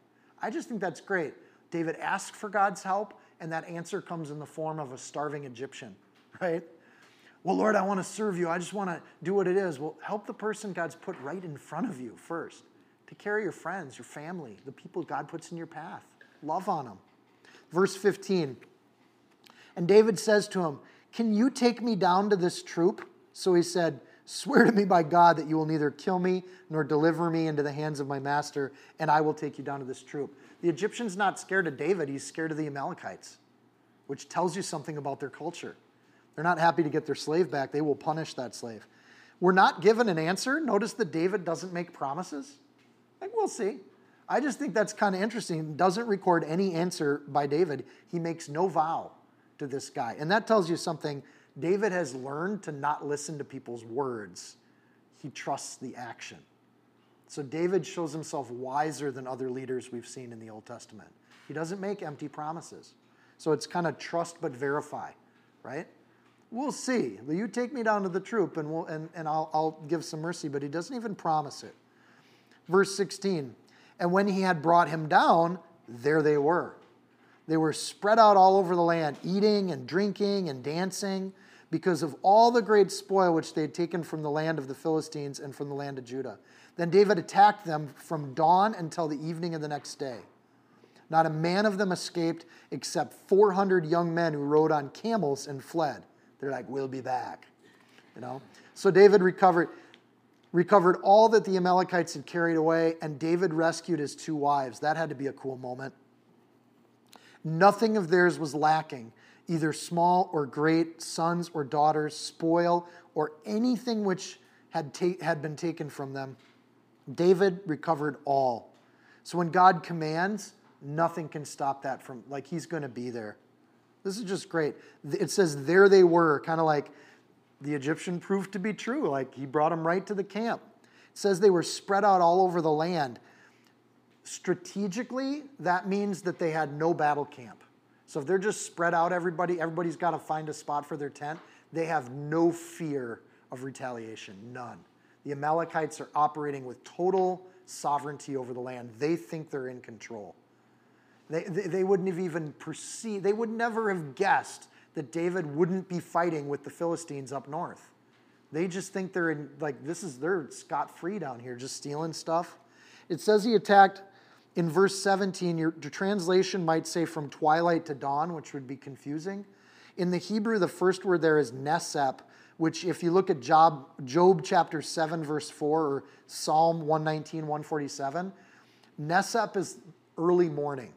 Speaker 1: I just think that's great. David asked for God's help, and that answer comes in the form of a starving Egyptian, right? Well, Lord, I want to serve you. I just want to do what it is. Well, help the person God's put right in front of you first. Take care of your friends, your family, the people God puts in your path. Love on them. Verse 15. And David says to him, can you take me down to this troop? So he said, Swear to me by God that you will neither kill me nor deliver me into the hands of my master, and I will take you down to this troop. The Egyptian's not scared of David, he's scared of the Amalekites, which tells you something about their culture. They're not happy to get their slave back, they will punish that slave. We're not given an answer. Notice that David doesn't make promises. Like, we'll see. I just think that's kind of interesting. Doesn't record any answer by David. He makes no vow to this guy. And that tells you something. David has learned to not listen to people's words, he trusts the action. So David shows himself wiser than other leaders we've seen in the Old Testament. He doesn't make empty promises. So it's kind of trust but verify, right? We'll see. Will you take me down to the troop and, we'll, and, and I'll, I'll give some mercy, but he doesn't even promise it. Verse 16 And when he had brought him down, there they were they were spread out all over the land, eating and drinking and dancing because of all the great spoil which they had taken from the land of the Philistines and from the land of Judah. Then David attacked them from dawn until the evening of the next day. Not a man of them escaped except 400 young men who rode on camels and fled. They're like, we'll be back. You know? So David recovered. recovered all that the Amalekites had carried away, and David rescued his two wives. That had to be a cool moment. Nothing of theirs was lacking, either small or great, sons or daughters, spoil, or anything which had, ta- had been taken from them. David recovered all. So when God commands, nothing can stop that from, like, he's going to be there. This is just great. It says, there they were, kind of like the Egyptian proved to be true. Like, he brought them right to the camp. It says they were spread out all over the land. Strategically, that means that they had no battle camp. So if they're just spread out, everybody, everybody's got to find a spot for their tent. They have no fear of retaliation, none. The Amalekites are operating with total sovereignty over the land. They think they're in control. They, they, they wouldn't have even perceived, they would never have guessed that David wouldn't be fighting with the Philistines up north. They just think they're in, like, this is, they're scot free down here, just stealing stuff. It says he attacked in verse 17, your, your translation might say from twilight to dawn, which would be confusing. In the Hebrew, the first word there is nesep, which, if you look at Job, Job chapter 7, verse 4, or Psalm 119, 147, nesep is early morning.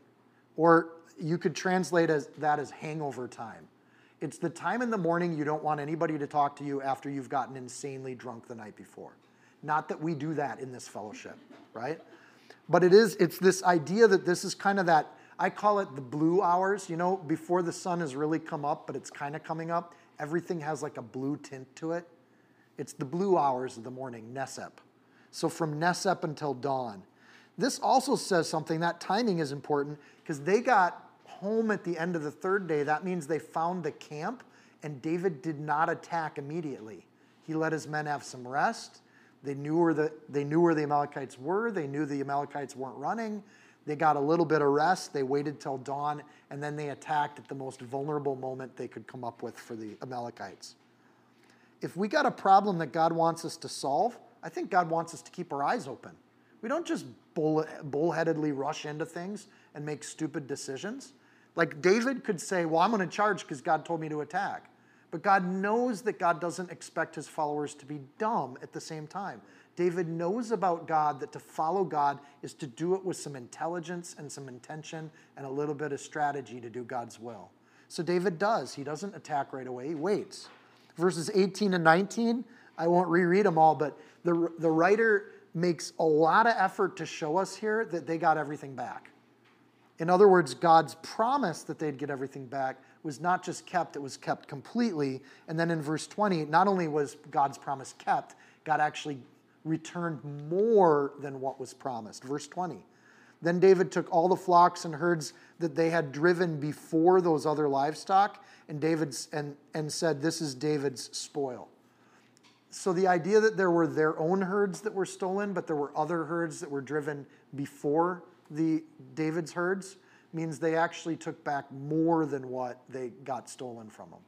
Speaker 1: Or you could translate as, that as hangover time. It's the time in the morning you don't want anybody to talk to you after you've gotten insanely drunk the night before. Not that we do that in this fellowship, right? But it is, it's this idea that this is kind of that, I call it the blue hours, you know, before the sun has really come up, but it's kind of coming up. Everything has like a blue tint to it. It's the blue hours of the morning, Nesep. So from Nesep until dawn. This also says something, that timing is important because they got home at the end of the third day. That means they found the camp, and David did not attack immediately. He let his men have some rest. They knew where the, they knew where the Amalekites were. They knew the Amalekites weren't running. They got a little bit of rest. They waited till dawn, and then they attacked at the most vulnerable moment they could come up with for the Amalekites. If we got a problem that God wants us to solve, I think God wants us to keep our eyes open. We don't just bull, bullheadedly rush into things and make stupid decisions. Like David could say, Well, I'm going to charge because God told me to attack. But God knows that God doesn't expect his followers to be dumb at the same time. David knows about God that to follow God is to do it with some intelligence and some intention and a little bit of strategy to do God's will. So David does. He doesn't attack right away, he waits. Verses 18 and 19, I won't reread them all, but the, the writer makes a lot of effort to show us here that they got everything back. In other words, God's promise that they'd get everything back was not just kept, it was kept completely. And then in verse 20, not only was God's promise kept, God actually returned more than what was promised. Verse 20. Then David took all the flocks and herds that they had driven before those other livestock, and David's and, and said, This is David's spoil. So the idea that there were their own herds that were stolen, but there were other herds that were driven before the David's herds, means they actually took back more than what they got stolen from them.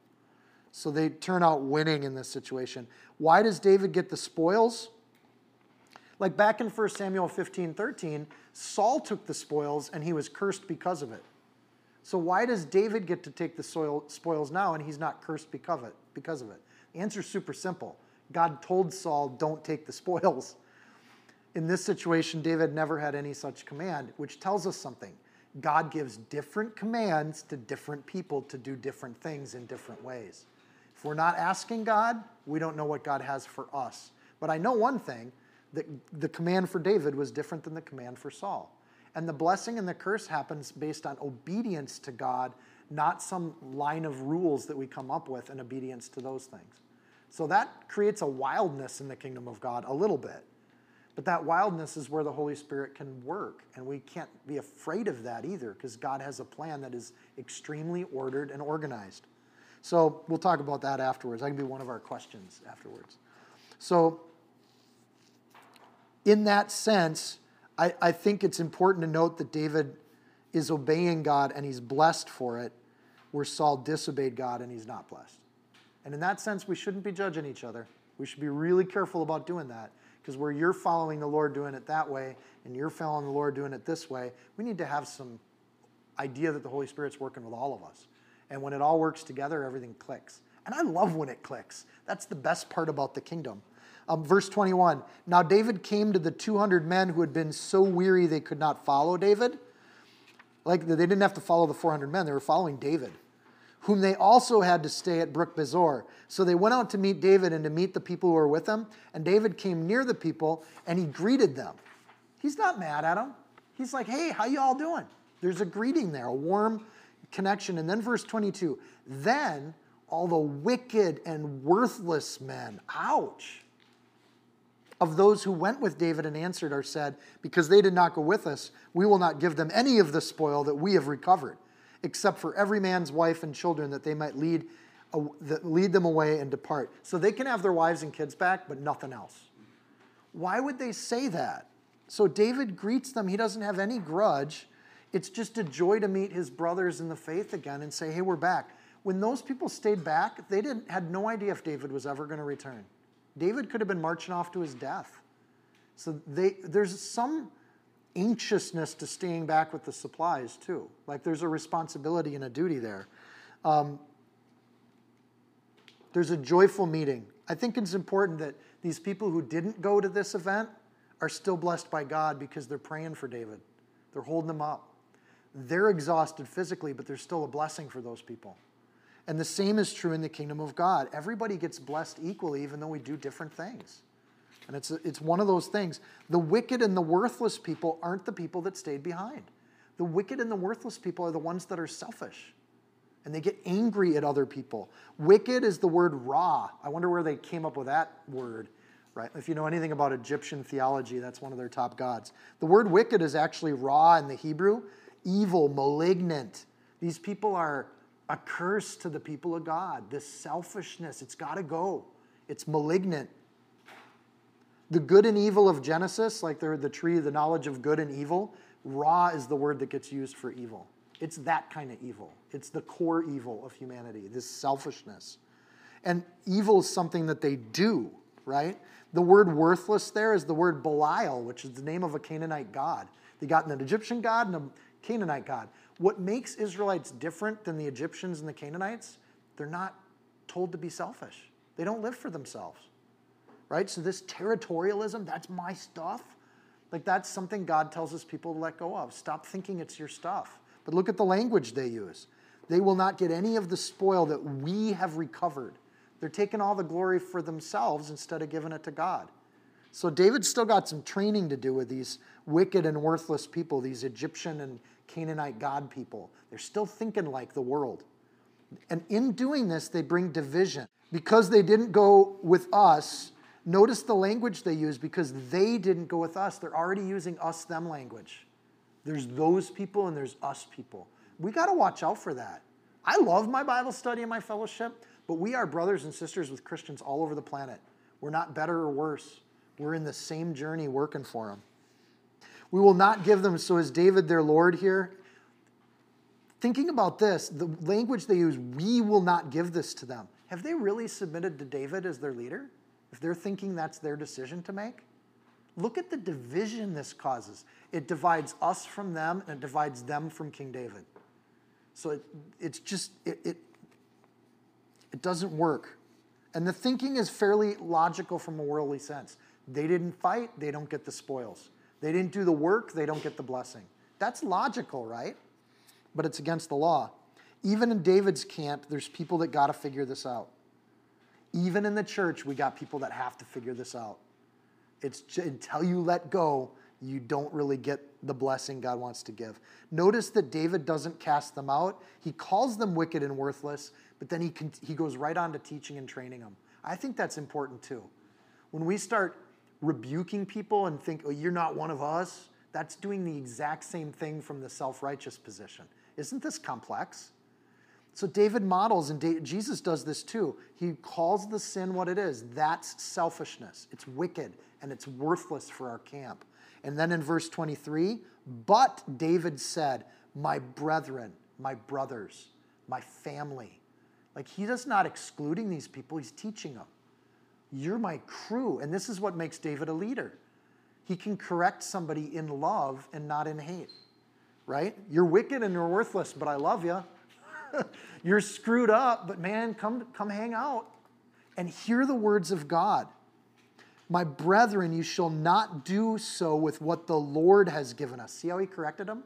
Speaker 1: So they turn out winning in this situation. Why does David get the spoils? Like back in 1 Samuel 15 13, Saul took the spoils and he was cursed because of it. So why does David get to take the soil, spoils now and he's not cursed because of it? Because of it? The answer is super simple. God told Saul, don't take the spoils. In this situation, David never had any such command, which tells us something. God gives different commands to different people to do different things in different ways. If we're not asking God, we don't know what God has for us. But I know one thing that the command for David was different than the command for Saul. And the blessing and the curse happens based on obedience to God, not some line of rules that we come up with in obedience to those things. So that creates a wildness in the kingdom of God a little bit. But that wildness is where the Holy Spirit can work. And we can't be afraid of that either because God has a plan that is extremely ordered and organized. So we'll talk about that afterwards. That can be one of our questions afterwards. So, in that sense, I, I think it's important to note that David is obeying God and he's blessed for it, where Saul disobeyed God and he's not blessed. And in that sense, we shouldn't be judging each other. We should be really careful about doing that because where you're following the Lord doing it that way and you're following the Lord doing it this way, we need to have some idea that the Holy Spirit's working with all of us. And when it all works together, everything clicks. And I love when it clicks. That's the best part about the kingdom. Um, verse 21 Now David came to the 200 men who had been so weary they could not follow David. Like they didn't have to follow the 400 men, they were following David, whom they also had to stay at Brook Besor. So they went out to meet David and to meet the people who were with him. And David came near the people and he greeted them. He's not mad at them. He's like, hey, how you all doing? There's a greeting there, a warm connection. And then verse 22 then all the wicked and worthless men, ouch, of those who went with David and answered are said, Because they did not go with us, we will not give them any of the spoil that we have recovered, except for every man's wife and children, that they might lead, uh, lead them away and depart. So they can have their wives and kids back, but nothing else. Why would they say that? So David greets them. He doesn't have any grudge. It's just a joy to meet his brothers in the faith again and say, hey, we're back. When those people stayed back, they didn't, had no idea if David was ever going to return. David could have been marching off to his death. So they, there's some anxiousness to staying back with the supplies, too. Like there's a responsibility and a duty there. Um, there's a joyful meeting. I think it's important that these people who didn't go to this event are still blessed by God because they're praying for David. They're holding him up. They're exhausted physically, but there's still a blessing for those people. And the same is true in the kingdom of God. Everybody gets blessed equally, even though we do different things. And it's, it's one of those things. The wicked and the worthless people aren't the people that stayed behind. The wicked and the worthless people are the ones that are selfish and they get angry at other people. Wicked is the word ra. I wonder where they came up with that word, right? If you know anything about Egyptian theology, that's one of their top gods. The word wicked is actually ra in the Hebrew, evil, malignant. These people are a curse to the people of God. This selfishness, it's got to go. It's malignant. The good and evil of Genesis, like the, tree, the knowledge of good and evil, Ra is the word that gets used for evil. It's that kind of evil. It's the core evil of humanity, this selfishness. And evil is something that they do, right? The word worthless there is the word Belial, which is the name of a Canaanite god. They got an Egyptian god and a Canaanite god. What makes Israelites different than the Egyptians and the Canaanites? They're not told to be selfish. They don't live for themselves. Right? So this territorialism, that's my stuff. Like that's something God tells us people to let go of. Stop thinking it's your stuff. But look at the language they use. They will not get any of the spoil that we have recovered. They're taking all the glory for themselves instead of giving it to God. So David's still got some training to do with these wicked and worthless people, these Egyptian and Canaanite God people. They're still thinking like the world. And in doing this, they bring division. Because they didn't go with us, notice the language they use because they didn't go with us. They're already using us them language. There's those people and there's us people. We got to watch out for that. I love my Bible study and my fellowship, but we are brothers and sisters with Christians all over the planet. We're not better or worse. We're in the same journey working for them. We will not give them. So is David their Lord here? Thinking about this, the language they use, we will not give this to them. Have they really submitted to David as their leader? If they're thinking that's their decision to make? Look at the division this causes. It divides us from them and it divides them from King David. So it, it's just, it, it, it doesn't work. And the thinking is fairly logical from a worldly sense. They didn't fight, they don't get the spoils. They didn't do the work, they don't get the blessing. That's logical, right? But it's against the law. Even in David's camp, there's people that got to figure this out. Even in the church, we got people that have to figure this out. It's just, until you let go, you don't really get the blessing God wants to give. Notice that David doesn't cast them out. He calls them wicked and worthless, but then he, he goes right on to teaching and training them. I think that's important too. When we start rebuking people and think, oh, you're not one of us, that's doing the exact same thing from the self righteous position. Isn't this complex? So David models, and Jesus does this too. He calls the sin what it is. That's selfishness. It's wicked and it's worthless for our camp. And then in verse 23, but David said, My brethren, my brothers, my family. Like he does not excluding these people, he's teaching them. You're my crew. And this is what makes David a leader. He can correct somebody in love and not in hate, right? You're wicked and you're worthless, but I love you. you're screwed up, but man, come, come hang out and hear the words of God. My brethren, you shall not do so with what the Lord has given us. See how he corrected them?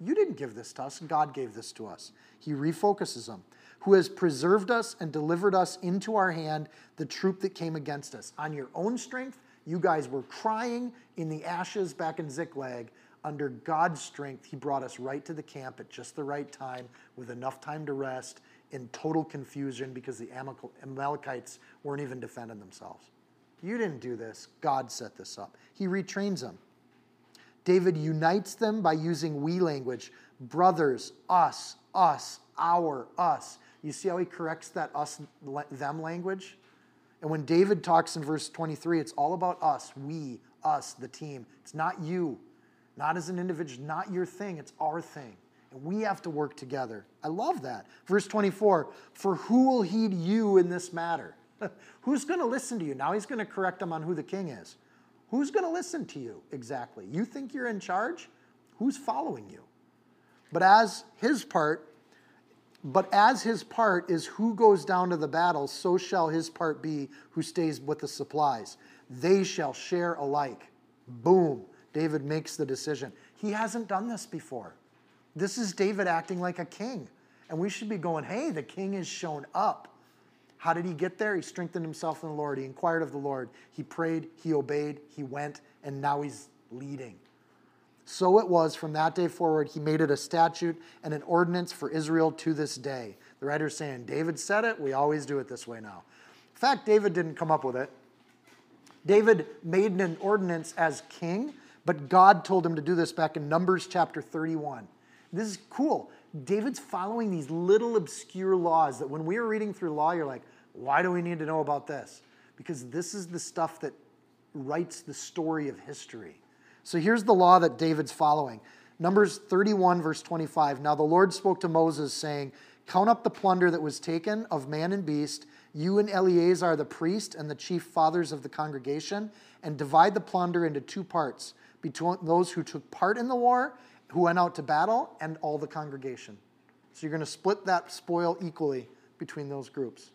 Speaker 1: You didn't give this to us, God gave this to us. He refocuses them. Who has preserved us and delivered us into our hand, the troop that came against us. On your own strength, you guys were crying in the ashes back in Ziklag. Under God's strength, He brought us right to the camp at just the right time with enough time to rest in total confusion because the Amalekites weren't even defending themselves. You didn't do this. God set this up. He retrains them. David unites them by using we language brothers, us, us, our, us. You see how he corrects that us, them language? And when David talks in verse 23, it's all about us, we, us, the team. It's not you, not as an individual, not your thing, it's our thing. And we have to work together. I love that. Verse 24, for who will heed you in this matter? Who's going to listen to you? Now he's going to correct them on who the king is. Who's going to listen to you exactly? You think you're in charge? Who's following you? But as his part, but as his part is who goes down to the battle, so shall his part be who stays with the supplies. They shall share alike. Boom. David makes the decision. He hasn't done this before. This is David acting like a king. And we should be going, hey, the king has shown up. How did he get there? He strengthened himself in the Lord. He inquired of the Lord. He prayed, he obeyed, he went, and now he's leading. So it was from that day forward, he made it a statute and an ordinance for Israel to this day. The writer's saying, David said it, we always do it this way now. In fact, David didn't come up with it. David made an ordinance as king, but God told him to do this back in Numbers chapter 31. This is cool. David's following these little obscure laws that when we are reading through law, you're like, why do we need to know about this? Because this is the stuff that writes the story of history. So here's the law that David's following Numbers 31, verse 25. Now the Lord spoke to Moses, saying, Count up the plunder that was taken of man and beast, you and Eleazar the priest and the chief fathers of the congregation, and divide the plunder into two parts between those who took part in the war who went out to battle and all the congregation. So you're going to split that spoil equally between those groups.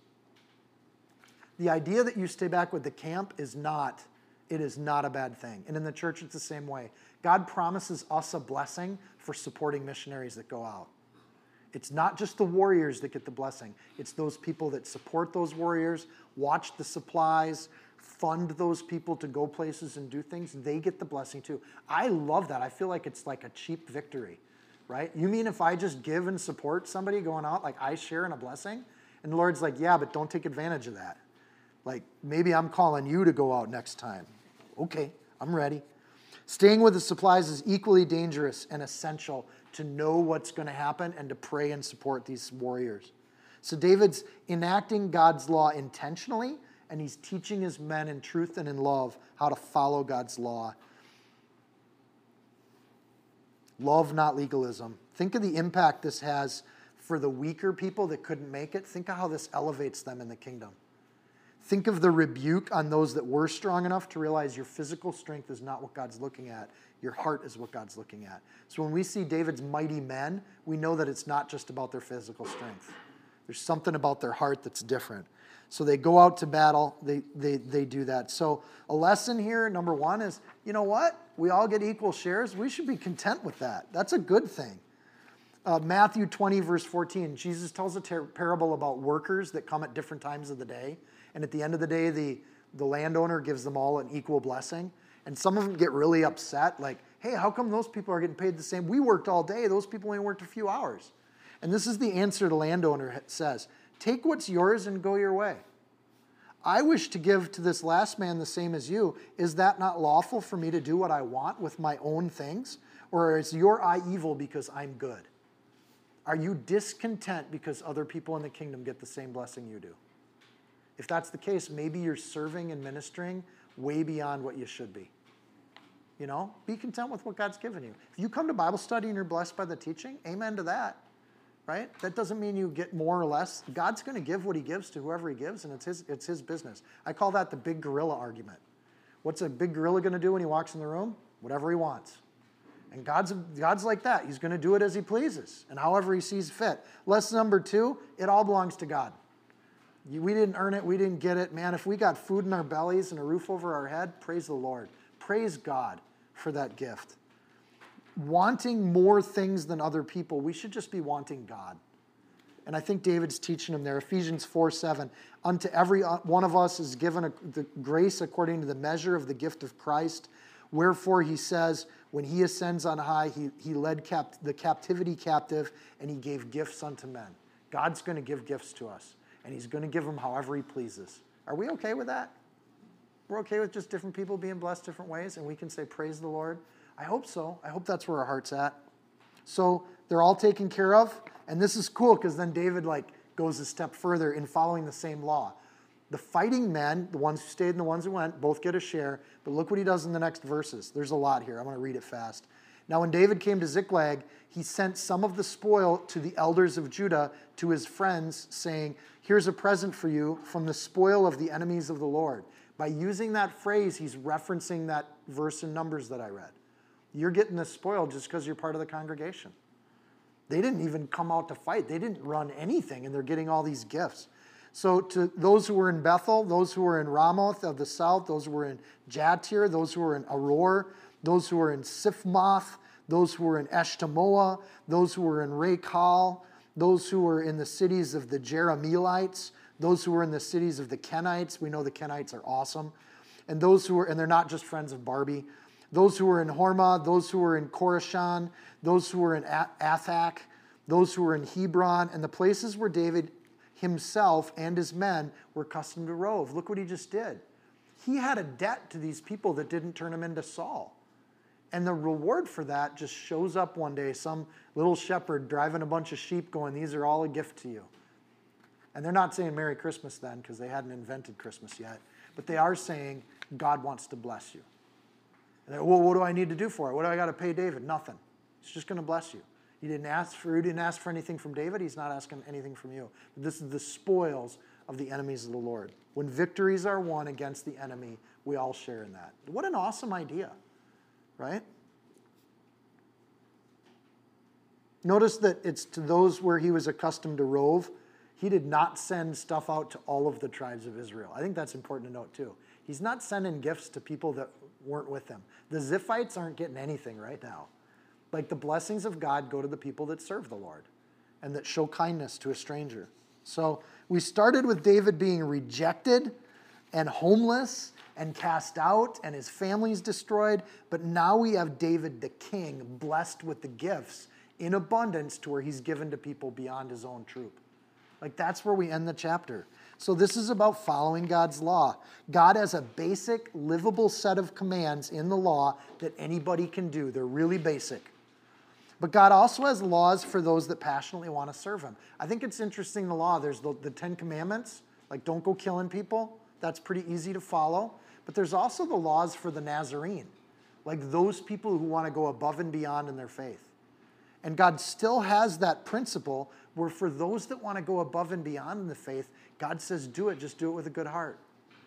Speaker 1: The idea that you stay back with the camp is not it is not a bad thing. And in the church it's the same way. God promises us a blessing for supporting missionaries that go out. It's not just the warriors that get the blessing. It's those people that support those warriors, watch the supplies, fund those people to go places and do things, they get the blessing too. I love that. I feel like it's like a cheap victory, right? You mean if I just give and support somebody going out, like I share in a blessing? And the Lord's like, yeah, but don't take advantage of that. Like maybe I'm calling you to go out next time. Okay, I'm ready. Staying with the supplies is equally dangerous and essential to know what's going to happen and to pray and support these warriors. So David's enacting God's law intentionally and he's teaching his men in truth and in love how to follow God's law. Love, not legalism. Think of the impact this has for the weaker people that couldn't make it. Think of how this elevates them in the kingdom. Think of the rebuke on those that were strong enough to realize your physical strength is not what God's looking at. Your heart is what God's looking at. So when we see David's mighty men, we know that it's not just about their physical strength. There's something about their heart that's different. So they go out to battle, they, they, they do that. So a lesson here, number one, is you know what? We all get equal shares. We should be content with that. That's a good thing. Uh, Matthew 20, verse 14, Jesus tells a ter- parable about workers that come at different times of the day. And at the end of the day, the, the landowner gives them all an equal blessing. And some of them get really upset, like, hey, how come those people are getting paid the same? We worked all day, those people only worked a few hours. And this is the answer the landowner says Take what's yours and go your way. I wish to give to this last man the same as you. Is that not lawful for me to do what I want with my own things? Or is your eye evil because I'm good? Are you discontent because other people in the kingdom get the same blessing you do? If that's the case, maybe you're serving and ministering way beyond what you should be. You know, be content with what God's given you. If you come to Bible study and you're blessed by the teaching, amen to that right? That doesn't mean you get more or less. God's going to give what he gives to whoever he gives, and it's his, it's his business. I call that the big gorilla argument. What's a big gorilla going to do when he walks in the room? Whatever he wants. And God's, God's like that. He's going to do it as he pleases and however he sees fit. Lesson number two it all belongs to God. We didn't earn it, we didn't get it. Man, if we got food in our bellies and a roof over our head, praise the Lord. Praise God for that gift. Wanting more things than other people, we should just be wanting God. And I think David's teaching them there. Ephesians 4 7. Unto every one of us is given a, the grace according to the measure of the gift of Christ. Wherefore he says, when he ascends on high, he, he led capt- the captivity captive and he gave gifts unto men. God's going to give gifts to us, and he's going to give them however he pleases. Are we okay with that? We're okay with just different people being blessed different ways, and we can say, Praise the Lord? I hope so. I hope that's where our heart's at. So they're all taken care of. And this is cool because then David like goes a step further in following the same law. The fighting men, the ones who stayed and the ones who went, both get a share. But look what he does in the next verses. There's a lot here. I'm going to read it fast. Now, when David came to Ziklag, he sent some of the spoil to the elders of Judah, to his friends, saying, Here's a present for you from the spoil of the enemies of the Lord. By using that phrase, he's referencing that verse in Numbers that I read. You're getting the spoil just because you're part of the congregation. They didn't even come out to fight, they didn't run anything, and they're getting all these gifts. So, to those who were in Bethel, those who were in Ramoth of the south, those who were in Jattir, those who were in Aroer, those who were in Siphmoth, those who were in Eshtemoa, those who were in Rachal, those who were in the cities of the Jerahmeelites, those who were in the cities of the Kenites. We know the Kenites are awesome. And those who were, and they're not just friends of Barbie, those who were in Hormah, those who were in Chorashan, those who were in Athach, those who were in Hebron, and the places where David himself and his men were accustomed to rove. Look what he just did. He had a debt to these people that didn't turn him into Saul. And the reward for that just shows up one day, some little shepherd driving a bunch of sheep going, These are all a gift to you. And they're not saying Merry Christmas then because they hadn't invented Christmas yet, but they are saying God wants to bless you. Well, what do I need to do for it? What do I got to pay David? Nothing. He's just going to bless you. You didn't ask for you didn't ask for anything from David. He's not asking anything from you. But this is the spoils of the enemies of the Lord. When victories are won against the enemy, we all share in that. What an awesome idea, right? Notice that it's to those where he was accustomed to rove. He did not send stuff out to all of the tribes of Israel. I think that's important to note too. He's not sending gifts to people that weren't with them. The Ziphites aren't getting anything right now. Like the blessings of God go to the people that serve the Lord and that show kindness to a stranger. So we started with David being rejected and homeless and cast out and his family's destroyed, but now we have David the king blessed with the gifts in abundance to where he's given to people beyond his own troop. Like that's where we end the chapter. So this is about following God's law. God has a basic, livable set of commands in the law that anybody can do. They're really basic. But God also has laws for those that passionately want to serve Him. I think it's interesting the law. There's the, the Ten Commandments, like don't go killing people. That's pretty easy to follow. But there's also the laws for the Nazarene, like those people who want to go above and beyond in their faith. And God still has that principle where for those that want to go above and beyond in the faith, God says, do it, just do it with a good heart.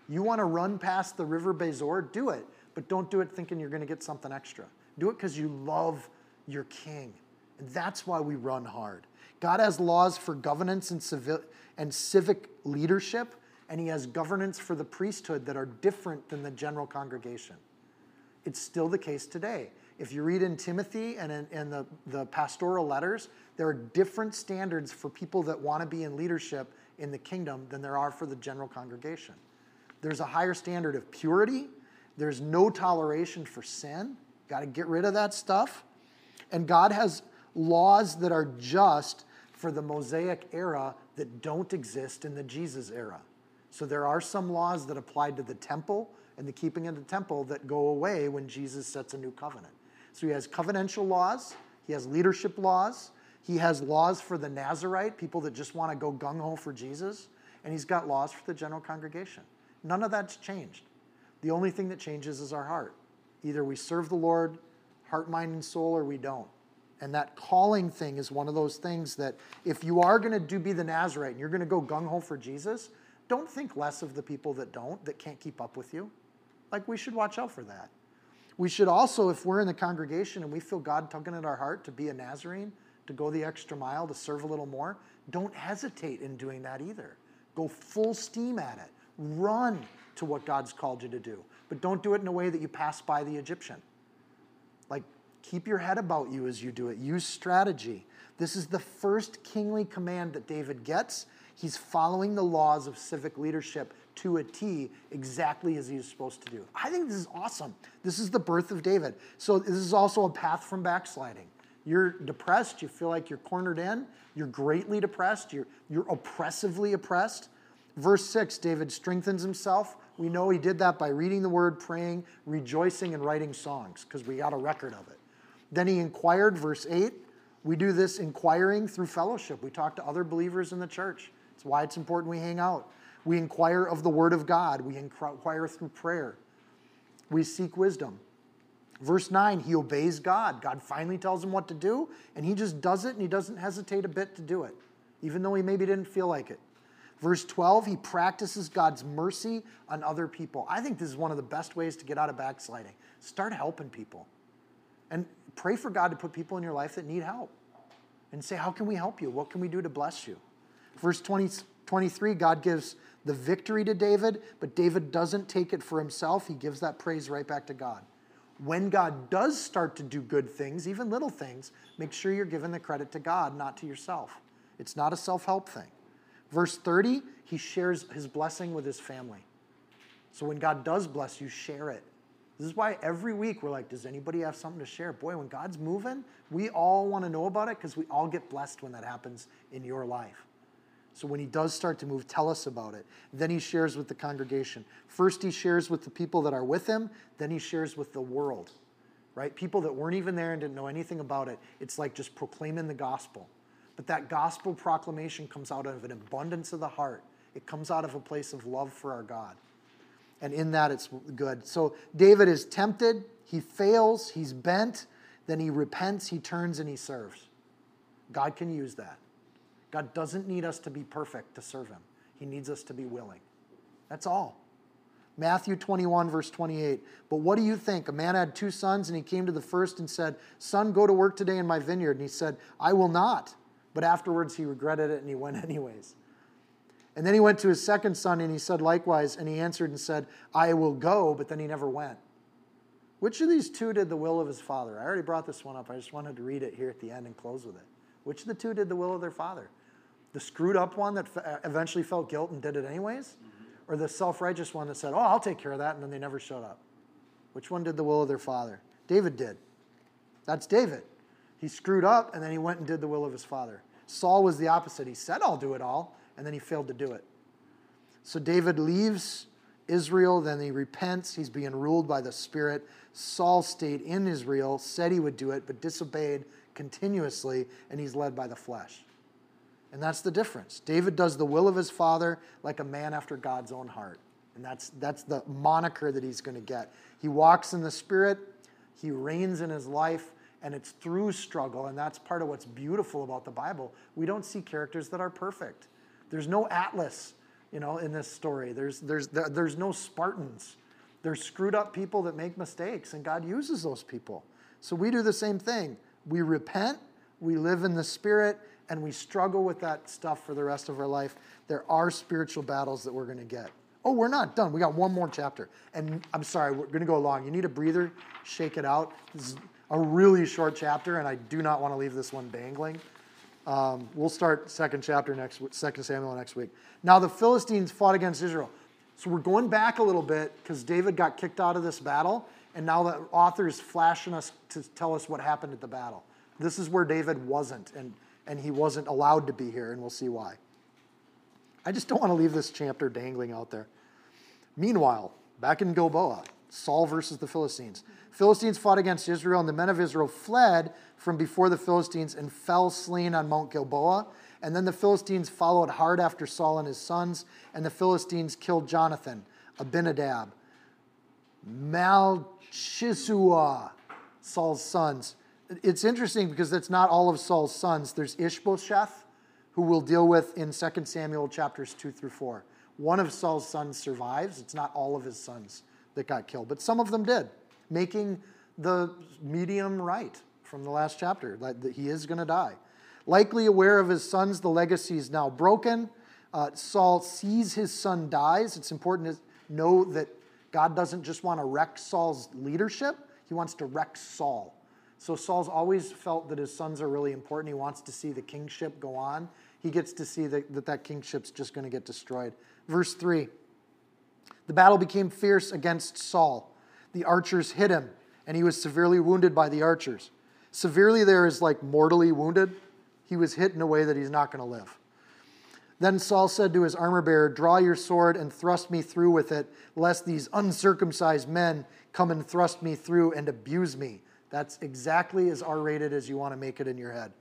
Speaker 1: You want to run past the river Besor, do it, but don't do it thinking you're going to get something extra. Do it because you love your king. And that's why we run hard. God has laws for governance and, civil, and civic leadership, and He has governance for the priesthood that are different than the general congregation. It's still the case today. If you read in Timothy and in, in the, the pastoral letters, there are different standards for people that want to be in leadership in the kingdom than there are for the general congregation. There's a higher standard of purity, there's no toleration for sin. Got to get rid of that stuff. And God has laws that are just for the Mosaic era that don't exist in the Jesus era. So there are some laws that applied to the temple and the keeping of the temple that go away when Jesus sets a new covenant. So he has covenantal laws, he has leadership laws, he has laws for the Nazarite, people that just want to go gung ho for Jesus, and he's got laws for the general congregation. None of that's changed. The only thing that changes is our heart. Either we serve the Lord heart, mind, and soul, or we don't. And that calling thing is one of those things that if you are going to do be the Nazarite and you're going to go gung ho for Jesus, don't think less of the people that don't, that can't keep up with you. Like we should watch out for that. We should also, if we're in the congregation and we feel God tugging at our heart to be a Nazarene, to go the extra mile, to serve a little more, don't hesitate in doing that either. Go full steam at it. Run to what God's called you to do. But don't do it in a way that you pass by the Egyptian. Like, keep your head about you as you do it. Use strategy. This is the first kingly command that David gets. He's following the laws of civic leadership to a T exactly as he's supposed to do. I think this is awesome. This is the birth of David. So, this is also a path from backsliding. You're depressed, you feel like you're cornered in, you're greatly depressed, you're, you're oppressively oppressed. Verse 6 David strengthens himself. We know he did that by reading the word, praying, rejoicing, and writing songs because we got a record of it. Then he inquired, verse 8. We do this inquiring through fellowship. We talk to other believers in the church. It's why it's important we hang out. We inquire of the Word of God. We inquire through prayer. We seek wisdom. Verse 9, he obeys God. God finally tells him what to do, and he just does it, and he doesn't hesitate a bit to do it, even though he maybe didn't feel like it. Verse 12, he practices God's mercy on other people. I think this is one of the best ways to get out of backsliding. Start helping people. And pray for God to put people in your life that need help. And say, How can we help you? What can we do to bless you? Verse 20, 23, God gives the victory to David, but David doesn't take it for himself. He gives that praise right back to God. When God does start to do good things, even little things, make sure you're giving the credit to God, not to yourself. It's not a self help thing. Verse 30, he shares his blessing with his family. So when God does bless you, share it. This is why every week we're like, does anybody have something to share? Boy, when God's moving, we all want to know about it because we all get blessed when that happens in your life. So when he does start to move, tell us about it. Then he shares with the congregation. First, he shares with the people that are with him, then he shares with the world, right? People that weren't even there and didn't know anything about it. It's like just proclaiming the gospel. But that gospel proclamation comes out of an abundance of the heart, it comes out of a place of love for our God. And in that, it's good. So David is tempted, he fails, he's bent, then he repents, he turns, and he serves. God can use that. God doesn't need us to be perfect to serve Him, He needs us to be willing. That's all. Matthew 21, verse 28. But what do you think? A man had two sons, and he came to the first and said, Son, go to work today in my vineyard. And he said, I will not. But afterwards he regretted it and he went anyways. And then he went to his second son and he said likewise, and he answered and said, I will go, but then he never went. Which of these two did the will of his father? I already brought this one up. I just wanted to read it here at the end and close with it. Which of the two did the will of their father? The screwed up one that uh, eventually felt guilt and did it anyways? Mm-hmm. Or the self righteous one that said, Oh, I'll take care of that, and then they never showed up? Which one did the will of their father? David did. That's David. He screwed up and then he went and did the will of his father. Saul was the opposite. He said, I'll do it all, and then he failed to do it. So David leaves Israel, then he repents. He's being ruled by the Spirit. Saul stayed in Israel, said he would do it, but disobeyed continuously, and he's led by the flesh. And that's the difference. David does the will of his father like a man after God's own heart. And that's, that's the moniker that he's going to get. He walks in the Spirit, he reigns in his life, and it's through struggle. And that's part of what's beautiful about the Bible. We don't see characters that are perfect. There's no Atlas, you know, in this story. There's, there's, there's no Spartans. There's screwed up people that make mistakes, and God uses those people. So we do the same thing. We repent, we live in the Spirit, and we struggle with that stuff for the rest of our life, there are spiritual battles that we're going to get. Oh, we're not done. We got one more chapter. And I'm sorry, we're going to go along. You need a breather, shake it out. This is a really short chapter, and I do not want to leave this one dangling. Um, we'll start second chapter next, second Samuel next week. Now the Philistines fought against Israel. So we're going back a little bit because David got kicked out of this battle, and now the author is flashing us to tell us what happened at the battle. This is where David wasn't, and and he wasn't allowed to be here, and we'll see why. I just don't want to leave this chapter dangling out there. Meanwhile, back in Gilboa, Saul versus the Philistines. Philistines fought against Israel, and the men of Israel fled from before the Philistines and fell slain on Mount Gilboa. And then the Philistines followed hard after Saul and his sons, and the Philistines killed Jonathan, Abinadab, Malchishua, Saul's sons, it's interesting because that's not all of Saul's sons. There's Ishbosheth, who we'll deal with in 2 Samuel chapters 2 through 4. One of Saul's sons survives. It's not all of his sons that got killed, but some of them did, making the medium right from the last chapter that he is going to die. Likely aware of his sons, the legacy is now broken. uh, Saul sees his son dies. It's important to know that God doesn't just want to wreck Saul's leadership, he wants to wreck Saul. So Saul's always felt that his sons are really important. He wants to see the kingship go on. He gets to see that that, that kingship's just going to get destroyed. Verse 3 The battle became fierce against Saul. The archers hit him, and he was severely wounded by the archers. Severely there is like mortally wounded. He was hit in a way that he's not going to live. Then Saul said to his armor bearer, Draw your sword and thrust me through with it, lest these uncircumcised men come and thrust me through and abuse me. That's exactly as R rated as you want to make it in your head.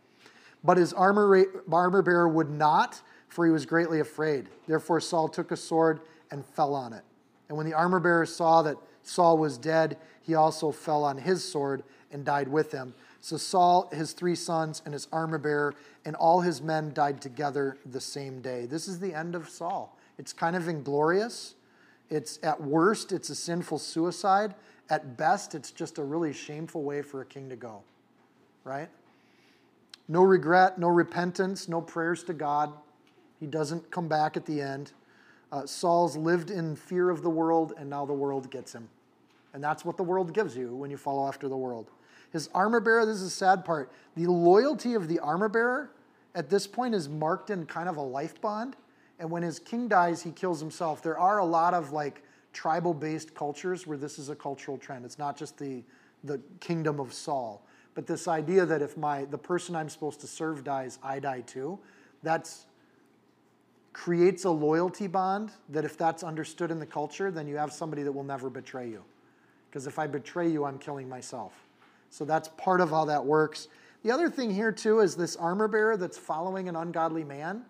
Speaker 1: But his armor, armor bearer would not, for he was greatly afraid. Therefore, Saul took a sword and fell on it. And when the armor bearer saw that Saul was dead, he also fell on his sword and died with him. So Saul, his three sons, and his armor bearer, and all his men died together the same day. This is the end of Saul. It's kind of inglorious. It's at worst, it's a sinful suicide. At best, it's just a really shameful way for a king to go, right? No regret, no repentance, no prayers to God. He doesn't come back at the end. Uh, Saul's lived in fear of the world, and now the world gets him. And that's what the world gives you when you follow after the world. His armor bearer, this is the sad part. The loyalty of the armor bearer at this point is marked in kind of a life bond. And when his king dies, he kills himself. There are a lot of like tribal based cultures where this is a cultural trend. It's not just the, the kingdom of Saul. But this idea that if my the person I'm supposed to serve dies, I die too, that's creates a loyalty bond that if that's understood in the culture, then you have somebody that will never betray you. Because if I betray you, I'm killing myself. So that's part of how that works. The other thing here, too, is this armor bearer that's following an ungodly man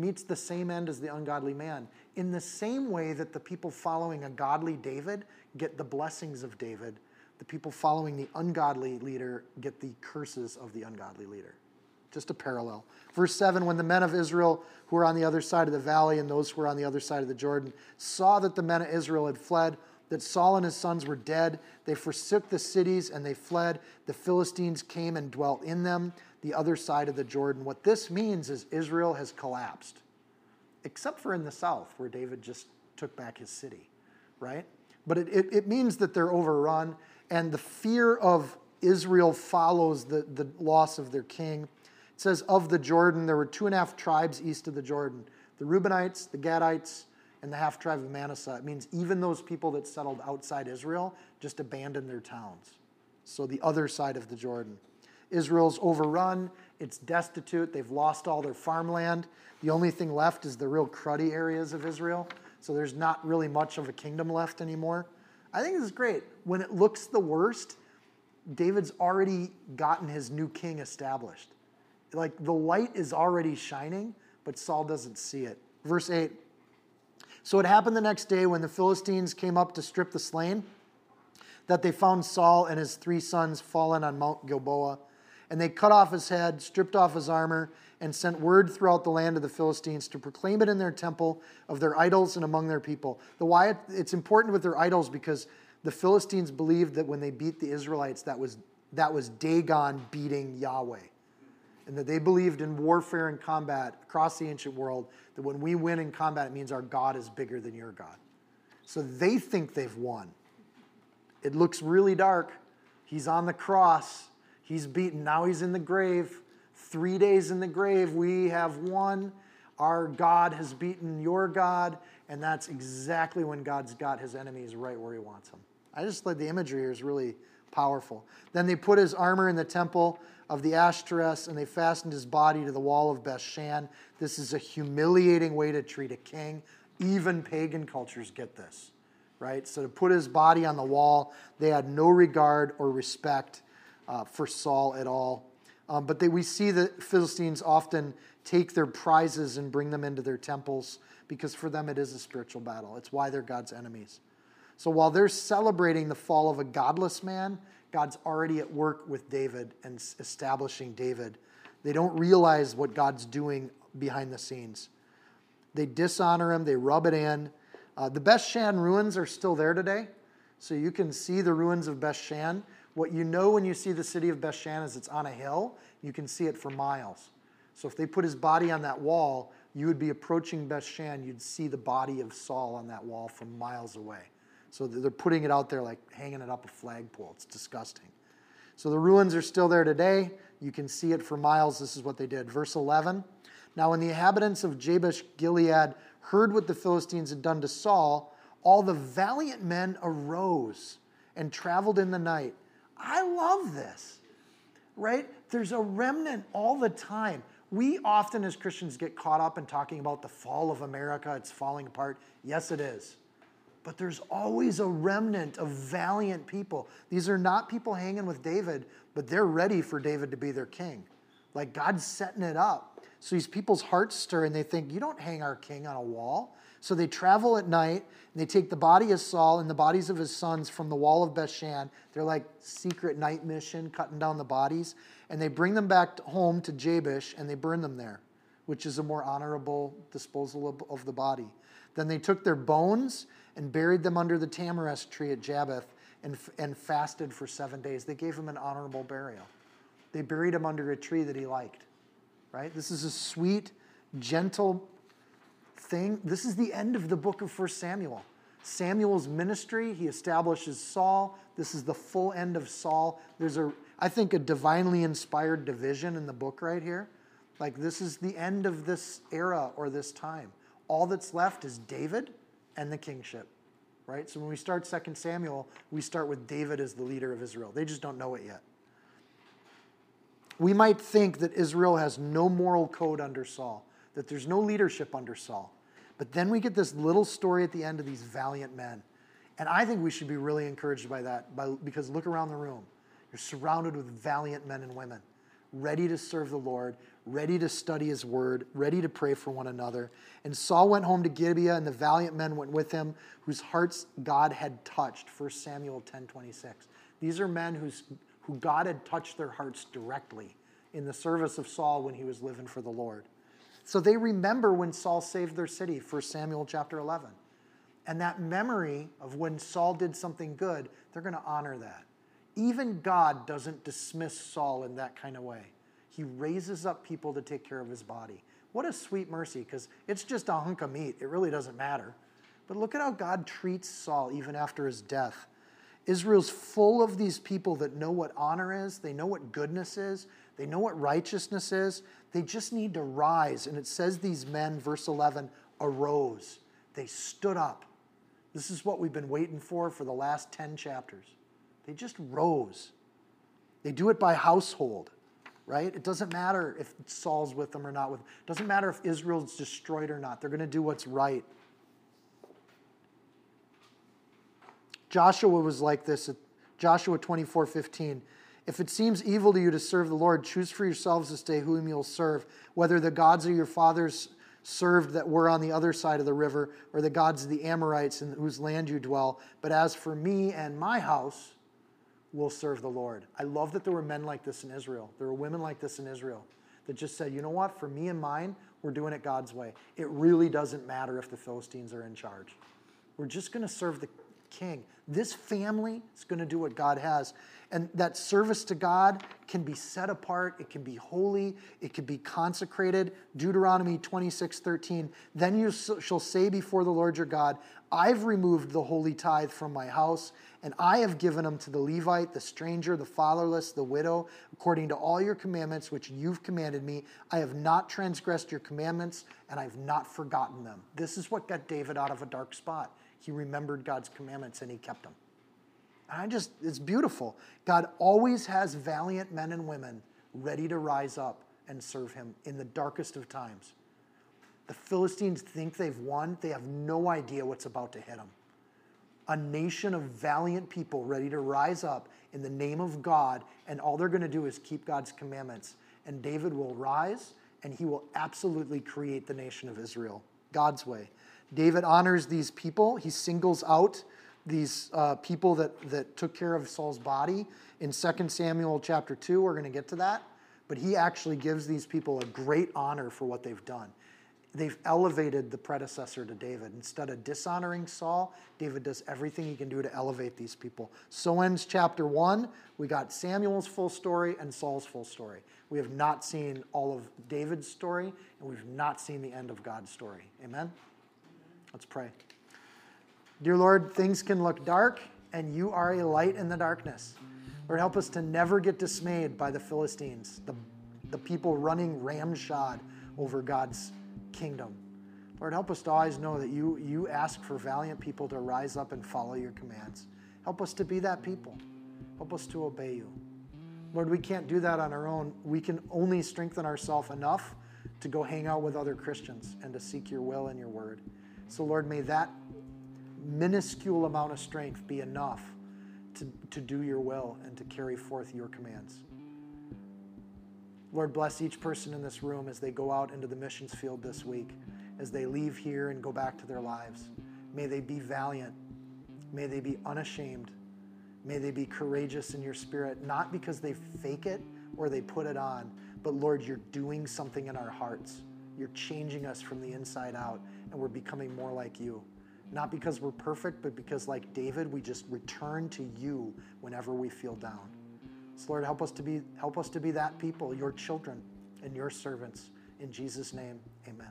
Speaker 1: meets the same end as the ungodly man. In the same way that the people following a godly David get the blessings of David, the people following the ungodly leader get the curses of the ungodly leader. Just a parallel. Verse 7 When the men of Israel who were on the other side of the valley and those who were on the other side of the Jordan saw that the men of Israel had fled, that Saul and his sons were dead. They forsook the cities and they fled. The Philistines came and dwelt in them, the other side of the Jordan. What this means is Israel has collapsed, except for in the south, where David just took back his city, right? But it, it, it means that they're overrun, and the fear of Israel follows the, the loss of their king. It says, Of the Jordan, there were two and a half tribes east of the Jordan the Reubenites, the Gadites, and the half tribe of Manasseh. It means even those people that settled outside Israel just abandoned their towns. So the other side of the Jordan. Israel's overrun, it's destitute, they've lost all their farmland. The only thing left is the real cruddy areas of Israel. So there's not really much of a kingdom left anymore. I think this is great. When it looks the worst, David's already gotten his new king established. Like the light is already shining, but Saul doesn't see it. Verse 8 so it happened the next day when the Philistines came up to strip the slain that they found Saul and his three sons fallen on Mount Gilboa. And they cut off his head, stripped off his armor, and sent word throughout the land of the Philistines to proclaim it in their temple of their idols and among their people. The why it's important with their idols because the Philistines believed that when they beat the Israelites, that was that was Dagon beating Yahweh and that they believed in warfare and combat across the ancient world, that when we win in combat, it means our God is bigger than your God. So they think they've won. It looks really dark. He's on the cross, he's beaten. Now he's in the grave. Three days in the grave, we have won. Our God has beaten your God, and that's exactly when God's got his enemies right where he wants them. I just like the imagery here is really powerful. Then they put his armor in the temple of the Ashtoreth, and they fastened his body to the wall of Bethshan. This is a humiliating way to treat a king. Even pagan cultures get this, right? So to put his body on the wall, they had no regard or respect uh, for Saul at all. Um, but they, we see that Philistines often take their prizes and bring them into their temples because for them it is a spiritual battle. It's why they're God's enemies. So while they're celebrating the fall of a godless man, God's already at work with David and establishing David. They don't realize what God's doing behind the scenes. They dishonor him, they rub it in. Uh, the Bethshan ruins are still there today, so you can see the ruins of Bethshan. What you know when you see the city of Bethshan is it's on a hill. You can see it for miles. So if they put his body on that wall, you would be approaching Bethshan, you'd see the body of Saul on that wall from miles away. So they're putting it out there like hanging it up a flagpole. It's disgusting. So the ruins are still there today. You can see it for miles. This is what they did. Verse 11 Now, when the inhabitants of Jabesh Gilead heard what the Philistines had done to Saul, all the valiant men arose and traveled in the night. I love this, right? There's a remnant all the time. We often, as Christians, get caught up in talking about the fall of America, it's falling apart. Yes, it is. But there's always a remnant of valiant people. These are not people hanging with David, but they're ready for David to be their king. Like God's setting it up. So these people's hearts stir and they think, You don't hang our king on a wall. So they travel at night and they take the body of Saul and the bodies of his sons from the wall of Bethshan. They're like secret night mission, cutting down the bodies. And they bring them back home to Jabesh and they burn them there, which is a more honorable disposal of, of the body. Then they took their bones and buried them under the tamarisk tree at Jabesh and, and fasted for seven days. They gave him an honorable burial. They buried him under a tree that he liked, right? This is a sweet, gentle thing. This is the end of the book of 1 Samuel. Samuel's ministry, he establishes Saul. This is the full end of Saul. There's a, I think, a divinely inspired division in the book right here. Like, this is the end of this era or this time. All that's left is David and the kingship, right? So when we start 2 Samuel, we start with David as the leader of Israel. They just don't know it yet. We might think that Israel has no moral code under Saul, that there's no leadership under Saul. But then we get this little story at the end of these valiant men. And I think we should be really encouraged by that by, because look around the room. You're surrounded with valiant men and women, ready to serve the Lord, ready to study his word, ready to pray for one another. And Saul went home to Gibeah, and the valiant men went with him, whose hearts God had touched. 1 Samuel 10 26. These are men whose, who God had touched their hearts directly in the service of Saul when he was living for the Lord. So they remember when Saul saved their city, 1 Samuel chapter 11. And that memory of when Saul did something good, they're going to honor that. Even God doesn't dismiss Saul in that kind of way. He raises up people to take care of his body. What a sweet mercy, because it's just a hunk of meat. It really doesn't matter. But look at how God treats Saul even after his death. Israel's full of these people that know what honor is, they know what goodness is, they know what righteousness is. They just need to rise. And it says these men, verse 11, arose. They stood up. This is what we've been waiting for for the last 10 chapters. They just rose. They do it by household, right? It doesn't matter if Saul's with them or not with them. It doesn't matter if Israel's destroyed or not. They're going to do what's right. Joshua was like this at Joshua 24 15. If it seems evil to you to serve the Lord, choose for yourselves this day whom you'll serve, whether the gods of your fathers served that were on the other side of the river, or the gods of the Amorites in whose land you dwell. But as for me and my house, we'll serve the Lord. I love that there were men like this in Israel. There were women like this in Israel that just said, you know what, for me and mine, we're doing it God's way. It really doesn't matter if the Philistines are in charge. We're just going to serve the king. This family is going to do what God has. And that service to God can be set apart, it can be holy, it can be consecrated. Deuteronomy 26 13. Then you shall say before the Lord your God, I've removed the holy tithe from my house, and I have given them to the Levite, the stranger, the fatherless, the widow, according to all your commandments which you've commanded me. I have not transgressed your commandments, and I've not forgotten them. This is what got David out of a dark spot. He remembered God's commandments and he kept them. And I just, it's beautiful. God always has valiant men and women ready to rise up and serve him in the darkest of times. The Philistines think they've won, they have no idea what's about to hit them. A nation of valiant people ready to rise up in the name of God, and all they're going to do is keep God's commandments. And David will rise, and he will absolutely create the nation of Israel God's way. David honors these people. He singles out these uh, people that, that took care of Saul's body in 2 Samuel chapter 2. We're going to get to that. But he actually gives these people a great honor for what they've done. they've elevated the predecessor to David. Instead of dishonoring Saul, David does everything he can do to elevate these people. So ends chapter one. We got Samuel's full story and Saul's full story. We have not seen all of David's story, and we've not seen the end of God's story. Amen? Let's pray. Dear Lord, things can look dark, and you are a light in the darkness. Lord, help us to never get dismayed by the Philistines, the, the people running ramshod over God's kingdom. Lord, help us to always know that you, you ask for valiant people to rise up and follow your commands. Help us to be that people. Help us to obey you. Lord, we can't do that on our own. We can only strengthen ourselves enough to go hang out with other Christians and to seek your will and your word. So, Lord, may that minuscule amount of strength be enough to, to do your will and to carry forth your commands. Lord, bless each person in this room as they go out into the missions field this week, as they leave here and go back to their lives. May they be valiant. May they be unashamed. May they be courageous in your spirit, not because they fake it or they put it on, but Lord, you're doing something in our hearts. You're changing us from the inside out, and we're becoming more like you. Not because we're perfect, but because, like David, we just return to you whenever we feel down. So Lord, help us to be help us to be that people, your children and your servants. In Jesus' name, amen.